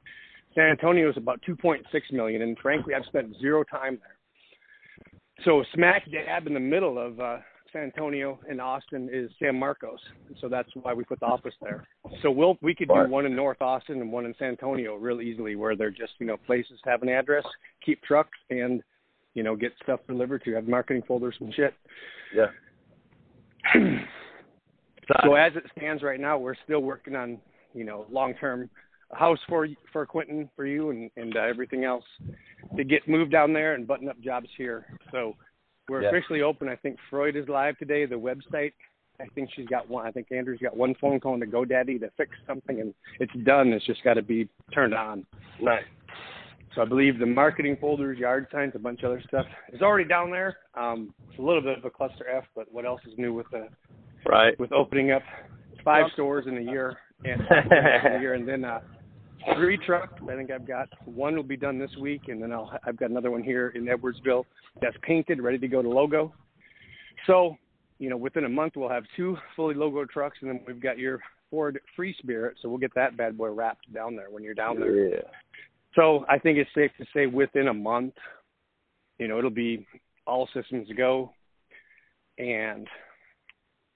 San Antonio is about 2.6 million, and frankly, I've spent zero time there. So smack dab in the middle of uh, San Antonio and Austin is San Marcos, so that's why we put the office there. So we'll we could do one in North Austin and one in San Antonio real easily, where they're just you know places to have an address, keep trucks, and you know get stuff delivered to, have marketing folders and shit. yeah. <clears throat> So as it stands right now, we're still working on, you know, long-term house for for Quentin, for you, and and uh, everything else to get moved down there and button up jobs here. So we're Yeah. officially open. I think Freud is live today. The website. I think she's got one. I think Andrew's got one phone call to GoDaddy to fix something, and it's done. It's just got to be turned on. nice. So I believe the marketing folders, yard signs, a bunch of other stuff is already down there. Um, it's a little bit of a cluster F, but what else is new with the Right. with opening up five stores in a year and <laughs> in a year, and then uh, three trucks. I think I've got one will be done this week, and then I'll I've got another one here in Edwardsville that's painted, ready to go to logo. So, you know, within a month we'll have two fully logo trucks, and then we've got your Ford Free Spirit, so we'll get that bad boy wrapped down there when you're down there. Yeah. So I think it's safe to say within a month, you know, it'll be all systems go, and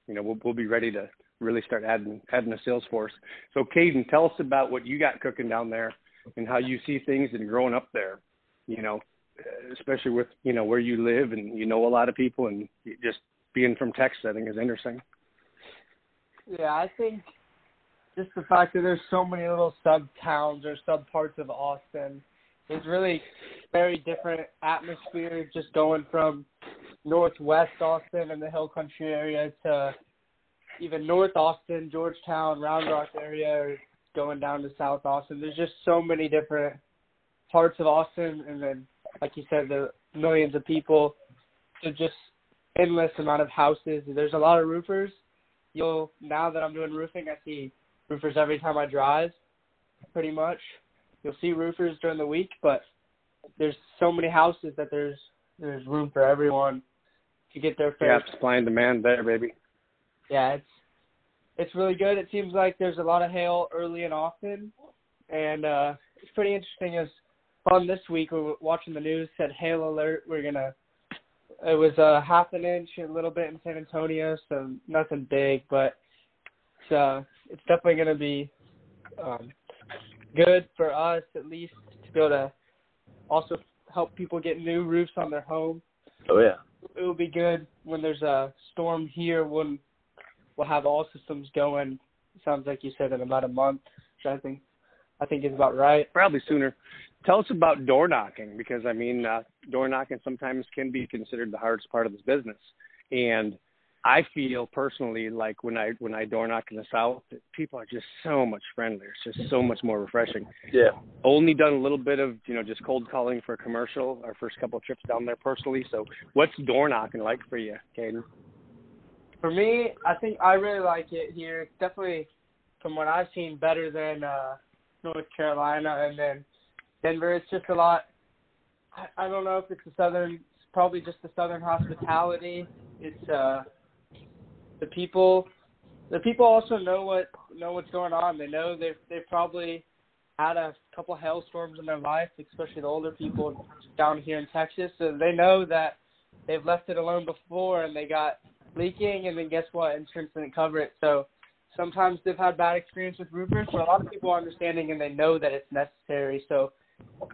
you know we'll we'll be ready to really start adding adding a sales force. So Caden, tell us about what you got cooking down there and how you see things and growing up there. You know, especially with you know where you live and you know a lot of people and just being from Texas, I think is interesting. Yeah, I think just the fact that there's so many little sub towns or sub parts of Austin is really very different atmosphere just going from northwest Austin and the hill country area to even North Austin, Georgetown, Round Rock area or going down to South Austin. There's just so many different parts of Austin and then like you said, the millions of people. So just endless amount of houses. There's a lot of roofers you'll now that I'm doing roofing, I see roofers every time I drive, pretty much. You'll see roofers during the week, but there's so many houses that there's there's room for everyone to get their fair. Yeah, supply and demand there, baby. Yeah, it's it's really good. It seems like there's a lot of hail early and often, and uh, it's pretty interesting. As on this week, we were watching the news. Said hail alert. We're gonna. It was a uh, half an inch, a little bit in San Antonio, so nothing big, but it's uh, it's definitely gonna be um, good for us at least to be able to also help people get new roofs on their home. Oh yeah. It will be good when there's a storm here when we'll have all systems going. Sounds like you said in about a month, which I think I think is about right. Probably sooner. Tell us about door knocking because I mean, uh, door knocking sometimes can be considered the hardest part of this business, and I feel personally like when I when I door knock in the south, people are just so much friendlier. It's just so much more refreshing. Yeah. Only done a little bit of you know just cold calling for a commercial. Our first couple of trips down there personally. So what's door knocking like for you, Caden? For me, I think I really like it here. It's definitely, from what I've seen, better than uh, North Carolina and then Denver. It's just a lot. I, I don't know if it's the southern. It's probably just the southern hospitality. It's uh the people the people also know what know what's going on. They know they've they've probably had a couple hailstorms in their life, especially the older people down here in Texas. So they know that they've left it alone before and they got leaking and then guess what? Insurance didn't cover it. So sometimes they've had bad experience with roofers, but a lot of people are understanding and they know that it's necessary. So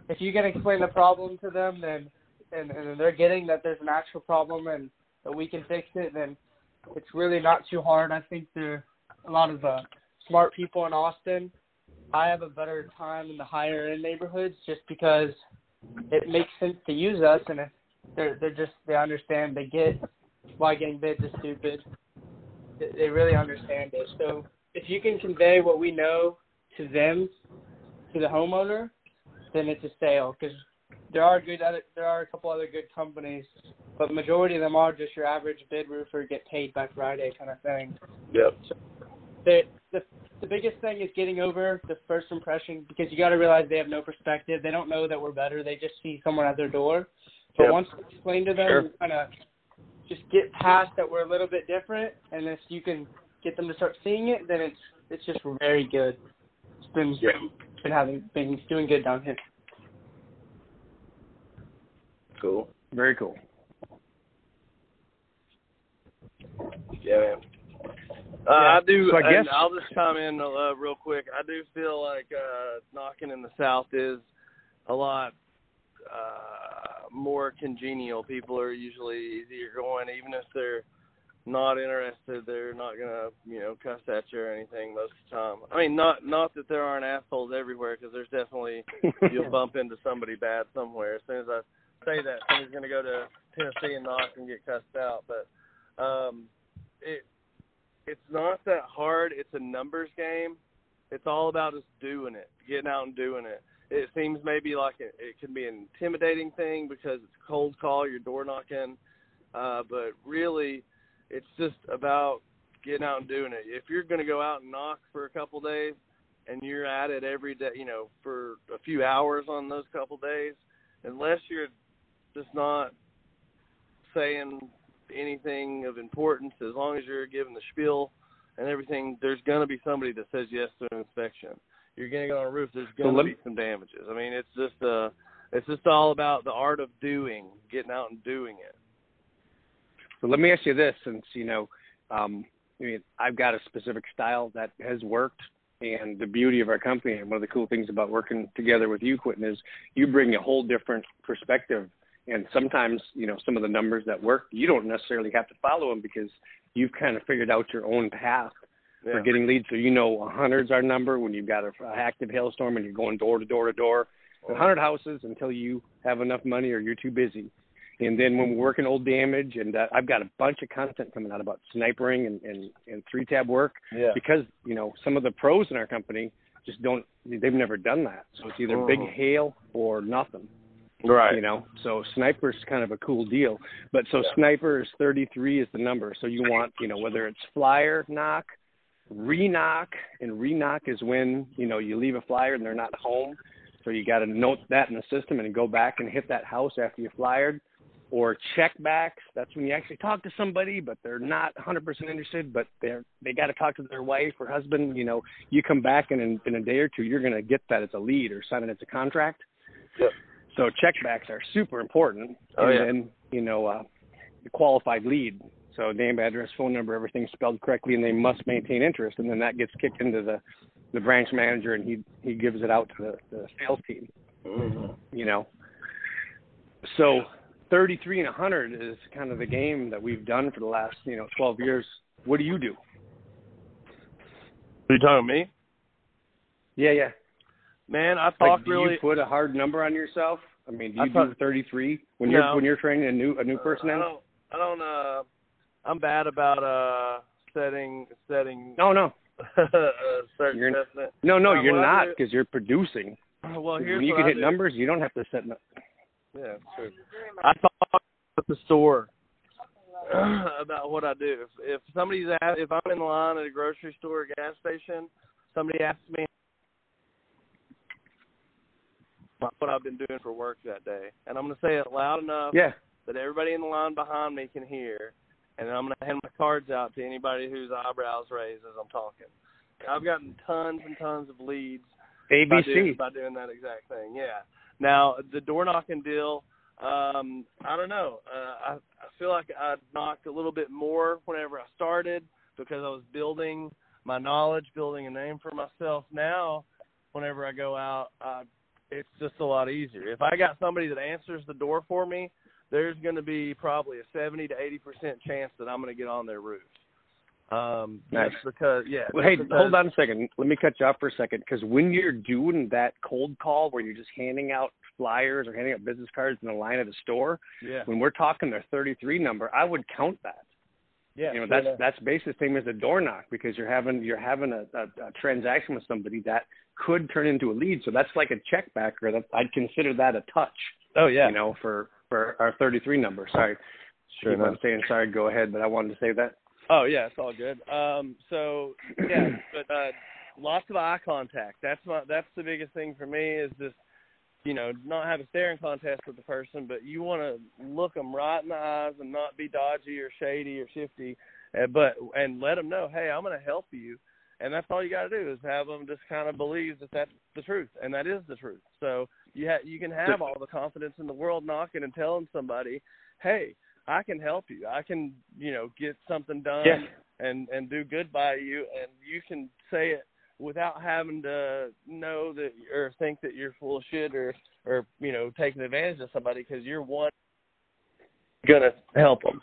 if you can explain the problem to them then and, and they're getting that there's an actual problem and that we can fix it, then it's really not too hard. I think there are a lot of uh, smart people in Austin. I have a better time in the higher end neighborhoods just because it makes sense to use us, and if they're they're just they understand they get why getting bids is stupid. They really understand it. So if you can convey what we know to them, to the homeowner, then it's a sale because there are good other there are a couple other good companies but majority of them are just your average bid roofer get paid by Friday kind of thing. Yep. So the the the biggest thing is getting over the first impression because you got to realize they have no perspective. They don't know that we're better. They just see someone at their door. But Yep. once you explain to them, Sure. kind of just get past that we're a little bit different, and if you can get them to start seeing it, then it's it's just very good. It's been Yeah. been having been doing good down here. Cool. Very cool. Yeah, man. Uh, Yeah, I do. so I and guess- I'll just chime in uh, real quick. I do feel like uh, knocking in the South is a lot uh, more congenial. People are usually easier going, even if they're not interested. They're not gonna, you know, cuss at you or anything most of the time. I mean, not not that there aren't assholes everywhere, because there's definitely you'll <laughs> bump into somebody bad somewhere. As soon as I say that, somebody's gonna go to Tennessee and knock and get cussed out. But um, it it's not that hard. It's a numbers game. It's all about just doing it, getting out and doing it. It seems maybe like it, it can be an intimidating thing because it's a cold call, you're door knocking, uh, but really, it's just about getting out and doing it. If you're going to go out and knock for a couple days, and you're at it every day, you know, for a few hours on those couple days, unless you're just not saying anything of importance, as long as you're giving the spiel and everything, there's going to be somebody that says yes to an inspection. You're going to go on a roof, there's gonna me- be some damages. I mean, it's just uh, it's just all about the art of doing, getting out and doing it. So let me ask you this, since you know, um, I mean, I've got a specific style that has worked, and the beauty of our company, and one of the cool things about working together with you, Quentin, is you bring a whole different perspective. And sometimes, you know, some of the numbers that work, you don't necessarily have to follow them because you've kind of figured out your own path Yeah. for getting leads. So you know, a hundred's our number when you've got a, a active hailstorm and you're going door to door to door. A hundred houses until you have enough money or you're too busy. And then when we're working old damage, and uh, I've got a bunch of content coming out about snipering and, and, and three tab work Yeah. because you know some of the pros in our company just don't they've never done that. So it's either big Mhm. hail or nothing. Right. You know, so sniper's kind of a cool deal. But so Yeah. sniper is 33 is the number. So you want, you know, whether it's flyer knock, re-knock, and re-knock is when, you know, you leave a flyer and they're not home. So you got to note that in the system and go back and hit that house after you flyered. or checkbacks. That's when you actually talk to somebody, but they're not 100% interested, but they're they got to talk to their wife or husband. You know, you come back and in, in a day or two, you're going to get that as a lead or sign it as a contract. Yep. So checkbacks are super important. Oh, and yeah. then you know, uh, the qualified lead. So name, address, phone number, everything spelled correctly, and they must maintain interest. And then that gets kicked into the the branch manager, and he he gives it out to the, the sales team. Mm-hmm. You know. So 33 and 100 is kind of the game that we've done for the last you know 12 years. What do you do? Are you talking to me? Yeah, yeah. Man, I Like, talk do really. you put a hard number on yourself? I mean, do I you thought- do 33 when No. you're when you're training a new a new person I in? don't. I don't. Uh, I'm bad about uh setting setting No, no, <laughs> certain You're- no, no. Uh, you're not because you're producing. Well, here's when you can I hit do. numbers, you don't have to set. No- Yeah, true. I talk at the store <clears throat> about what I do. If, if somebody's at, if I'm in line at a grocery store, or gas station, somebody asks me what I've been doing for work that day, and I'm going to say it loud enough yeah, that everybody in the line behind me can hear, and then I'm going to hand my cards out to anybody whose eyebrows raise as I'm talking. I've gotten tons and tons of leads by doing, ABC. by doing that exact thing. Yeah. Now the door knocking deal, um, I don't know. Uh, I I feel like I knocked a little bit more whenever I started because I was building my knowledge, building a name for myself. Now, whenever I go out, uh, it's just a lot easier. If I got somebody that answers the door for me, there's going to be probably a 70 to 80 percent chance that I'm going to get on their roof. Um, Nice. because, yeah. Well, hey, because- hold on a second. Let me cut you off for a second because when you're doing that cold call where you're just handing out flyers or handing out business cards in the line of the store, Yeah. when we're talking their 33 number, I would count that. Yeah. you know, sure that's that's basically the same as a door knock because you're having you're having a, a, a transaction with somebody that could turn into a lead. So that's like a check back, or that I'd consider that a touch. Oh yeah. You know, for for our 33 number. Sorry. Sure enough. saying sorry. Go ahead, but I wanted to say that. Oh yeah, it's all good. Um, so yeah, <clears throat> but uh, lots of eye contact. That's my that's the biggest thing for me is just you know not have a staring contest with the person, but you want to look them right in the eyes and not be dodgy or shady or shifty, uh, but and let them know, hey, I'm going to help you, and that's all you got to do is have them just kind of believe that that's the truth, and that is the truth. So you ha- you can have all the confidence in the world knocking and telling somebody, hey, I can help you. I can, you know, get something done Yeah. and and do good by you, and you can say it without having to know that or think that you're full of shit or or you know taking advantage of somebody because you're one gonna help them.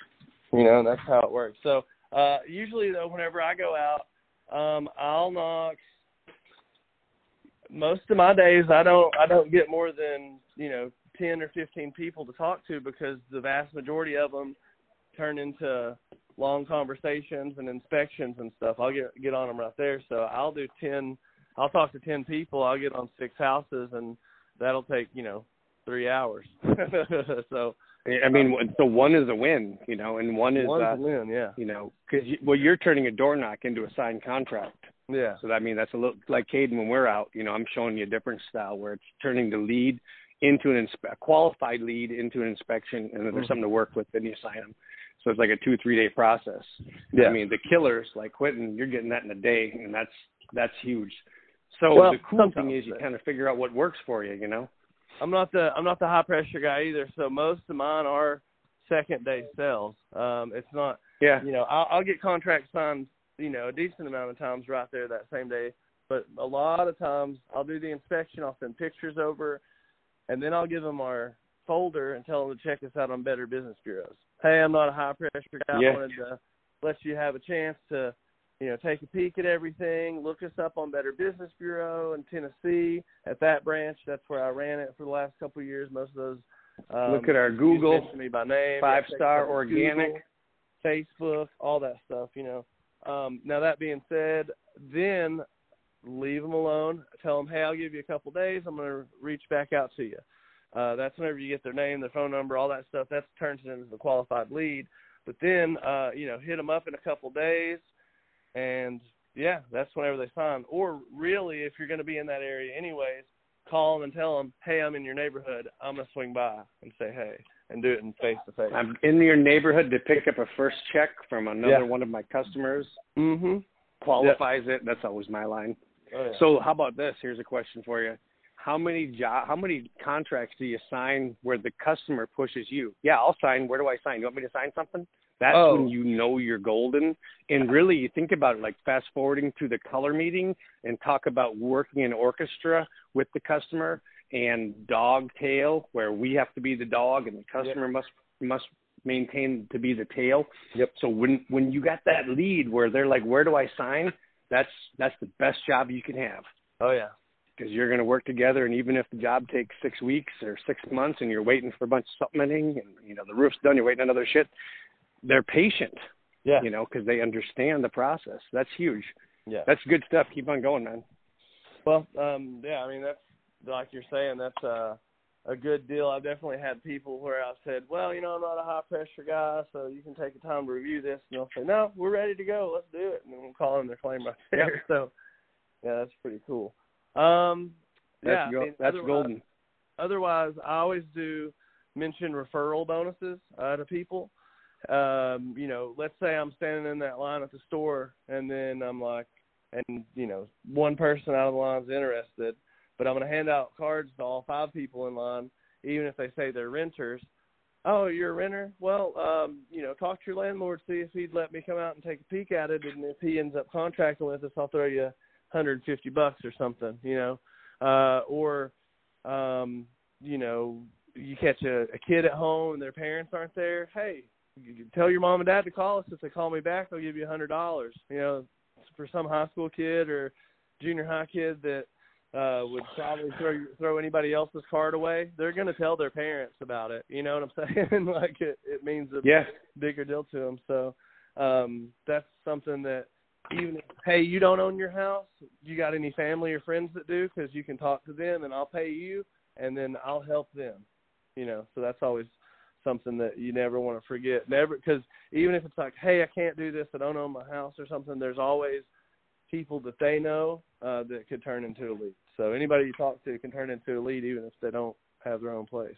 You know, and that's how it works. So uh usually though, whenever I go out, um, I'll knock. Most of my days, I don't I don't get more than you know ten or fifteen people to talk to because the vast majority of them turn into long conversations and inspections and stuff. I'll get get on them right there. So I'll do ten. I'll talk to ten people. I'll get on six houses, and that'll take you know three hours. <laughs> so I mean, so one is a win, you know, and one is, one's uh, a win. Yeah, you know, because you, well, you're turning a door knock into a signed contract. yeah, So that I mean that's a little like Caden when we're out. You know, I'm showing you a different style where it's turning the lead into an inspe- a qualified lead into an inspection, and then there's Mhm. something to work with, then you sign them. So it's like a two three day process. yeah. I mean, the killers like Quentin, you're getting that in a day, and that's that's huge. So Well, the cool thing is you kind of figure out what works for you. You know. I'm not the I'm not the high pressure guy either. So most of mine are second day sales. Um, it's not Yeah. you know I'll, I'll get contracts signed you know a decent amount of times right there that same day, but a lot of times I'll do the inspection. I'll send pictures over, and then I'll give them our folder and tell them to check us out on Better Business Bureaus. Hey, I'm not a high pressure guy. Yeah. I wanted to let you have a chance to you know, take a peek at everything. Look us up on Better Business Bureau in Tennessee at that branch. That's where I ran it for the last couple of years. Most of those. Um, Look at our Google me by name. five star organic. Google, Facebook, all that stuff. You know. Um, now that being said, then leave them alone. Tell them, hey, I'll give you a couple days. I'm going to reach back out to you. Uh, that's whenever you get their name, their phone number, all that stuff. That turns it into the qualified lead. But then, uh, you know, hit them up in a couple days, and yeah, that's whenever they sign. Or really, if you're going to be in that area anyways, call them and tell them, hey, I'm in your neighborhood. I'm gonna swing by and say hey and do it in face to face. I'm in your neighborhood to pick up a first check from another Yeah. one of my customers. Mm-hmm. Qualifies it. That's always my line. Oh, yeah. So how about this? Here's a question for you. How many job how many contracts do you sign where the customer pushes you? Yeah, I'll sign. Where do I sign? You want me to sign something? That's Oh. when you know you're golden. And really you think about it like fast forwarding to the color meeting and talk about working in orchestra with the customer and dog tail where we have to be the dog and the customer must must maintain to be the tail. Yep. So when when you got that lead where they're like, Where do I sign? That's that's the best job you can have oh yeah. because you're going to work together. And even if the job takes six weeks or six months, and you're waiting for a bunch of supplementing, and you know the roof's done, you're waiting on other shit. They're patient, Yeah. you know, because they understand the process. That's huge. Yeah. That's good stuff. Keep on going, man. Well, um, yeah, I mean that's like you're saying, that's uh, a good deal. I've definitely had people where I've said, Well, you know, I'm not a high pressure guy, so you can take the time to review this and they'll say, No, we're ready to go, let's do it and then we'll call in their claim right there. <laughs> So yeah, that's pretty cool. Um That's yeah, I mean, that's otherwise- golden. otherwise I always do mention referral bonuses uh to people. Um, you know, let's say I'm standing in that line at the store and then I'm like and you know, one person out of the line's interested, but I'm gonna hand out cards to all five people in line, even if they say they're renters. Oh, you're a renter? Well, um, you know, talk to your landlord, see if he'd let me come out and take a peek at it and if he ends up contracting with us I'll throw you hundred and fifty bucks or something, you know. Uh or um, you know, you catch a, a kid at home and their parents aren't there, hey, you can tell your mom and dad to call us. If they call me back, they'll give you a hundred dollars. You know, for some high school kid or junior high kid that uh would probably throw throw anybody else's card away, they're gonna tell their parents about it. You know what I'm <laughs> saying? like it, it means a Yeah. bigger deal to them. So um that's something that even if hey you don't own your house, you got any family or friends that do? Because you can talk to them and I'll pay you, and then I'll help them. You know, so that's always something that you never want to forget. Never because even if it's like hey I can't do this, I don't own my house or something. There's always people that they know uh, that could turn into a lead. So anybody you talk to can turn into a lead even if they don't have their own place.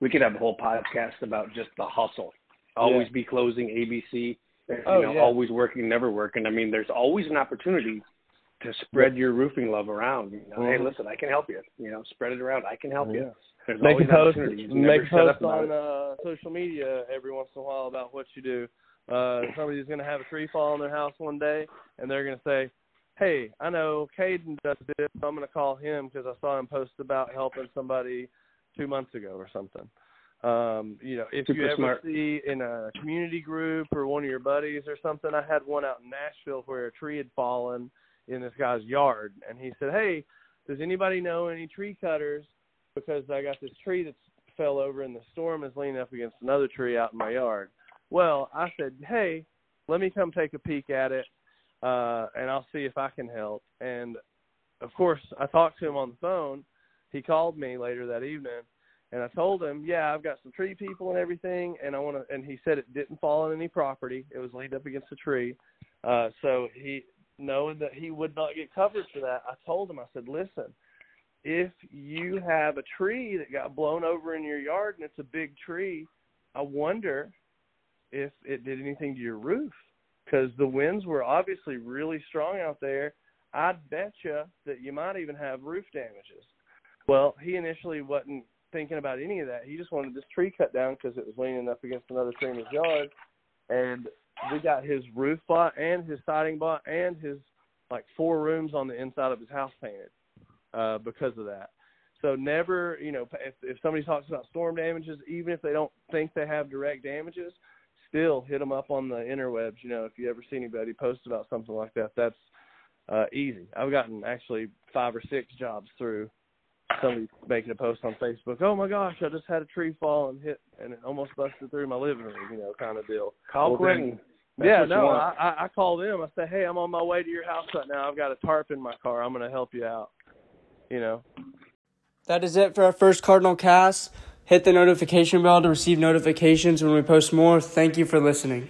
We could have a whole podcast about just the hustle. Always be closing ABC. You Oh, know, yeah. always working, never working. I mean, there's always an opportunity to spread your roofing love around. You know, hey, Mhm. listen, I can help you. You know, spread it around. I can help you. There's Make a post, make a post on uh, social media every once in a while about what you do. Uh, somebody's going to have a tree fall in their house one day, and they're going to say, "Hey, I know Caden does this. So I'm going to call him because I saw him post about helping somebody two months ago or something." Um, you know, if Super you ever smart. see in a community group or one of your buddies or something, I had one out in Nashville where a tree had fallen in this guy's yard, and he said, "Hey, does anybody know any tree cutters? Because I got this tree that fell over in the storm is leaning up against another tree out in my yard." Well, I said, "Hey, let me come take a peek at it, uh, and I'll see if I can help." And of course, I talked to him on the phone. He called me later that evening, and I told him, "Yeah, I've got some tree people and everything, and I want to." And he said it didn't fall on any property; it was leaned up against a tree. Uh, so he, knowing that he would not get covered for that, I told him, I said, "Listen, if you have a tree that got blown over in your yard and it's a big tree, I wonder if it did anything to your roof because the winds were obviously really strong out there. I'd bet you that you might even have roof damages. Well, he initially wasn't thinking about any of that. He just wanted this tree cut down because it was leaning up against another tree in his yard. And we got his roof bought and his siding bought and his like four rooms on the inside of his house painted uh, because of that. So never, you know, if, if somebody talks about storm damages, even if they don't think they have direct damages, still hit them up on the interwebs. You know, if you ever see anybody post about something like that, that's uh, easy. I've gotten actually five or six jobs through somebody making a post on Facebook. Oh my gosh, I just had a tree fall and hit, and it almost busted through my living room. You know, kind of deal. Call Well, Quentin. Yeah, no. I, I I call them. I say, hey, I'm on my way to your house right now. I've got a tarp in my car. I'm going to help you out. You know. That is it for our first Cardinal cast. Hit the notification bell to receive notifications when we post more. Thank you for listening.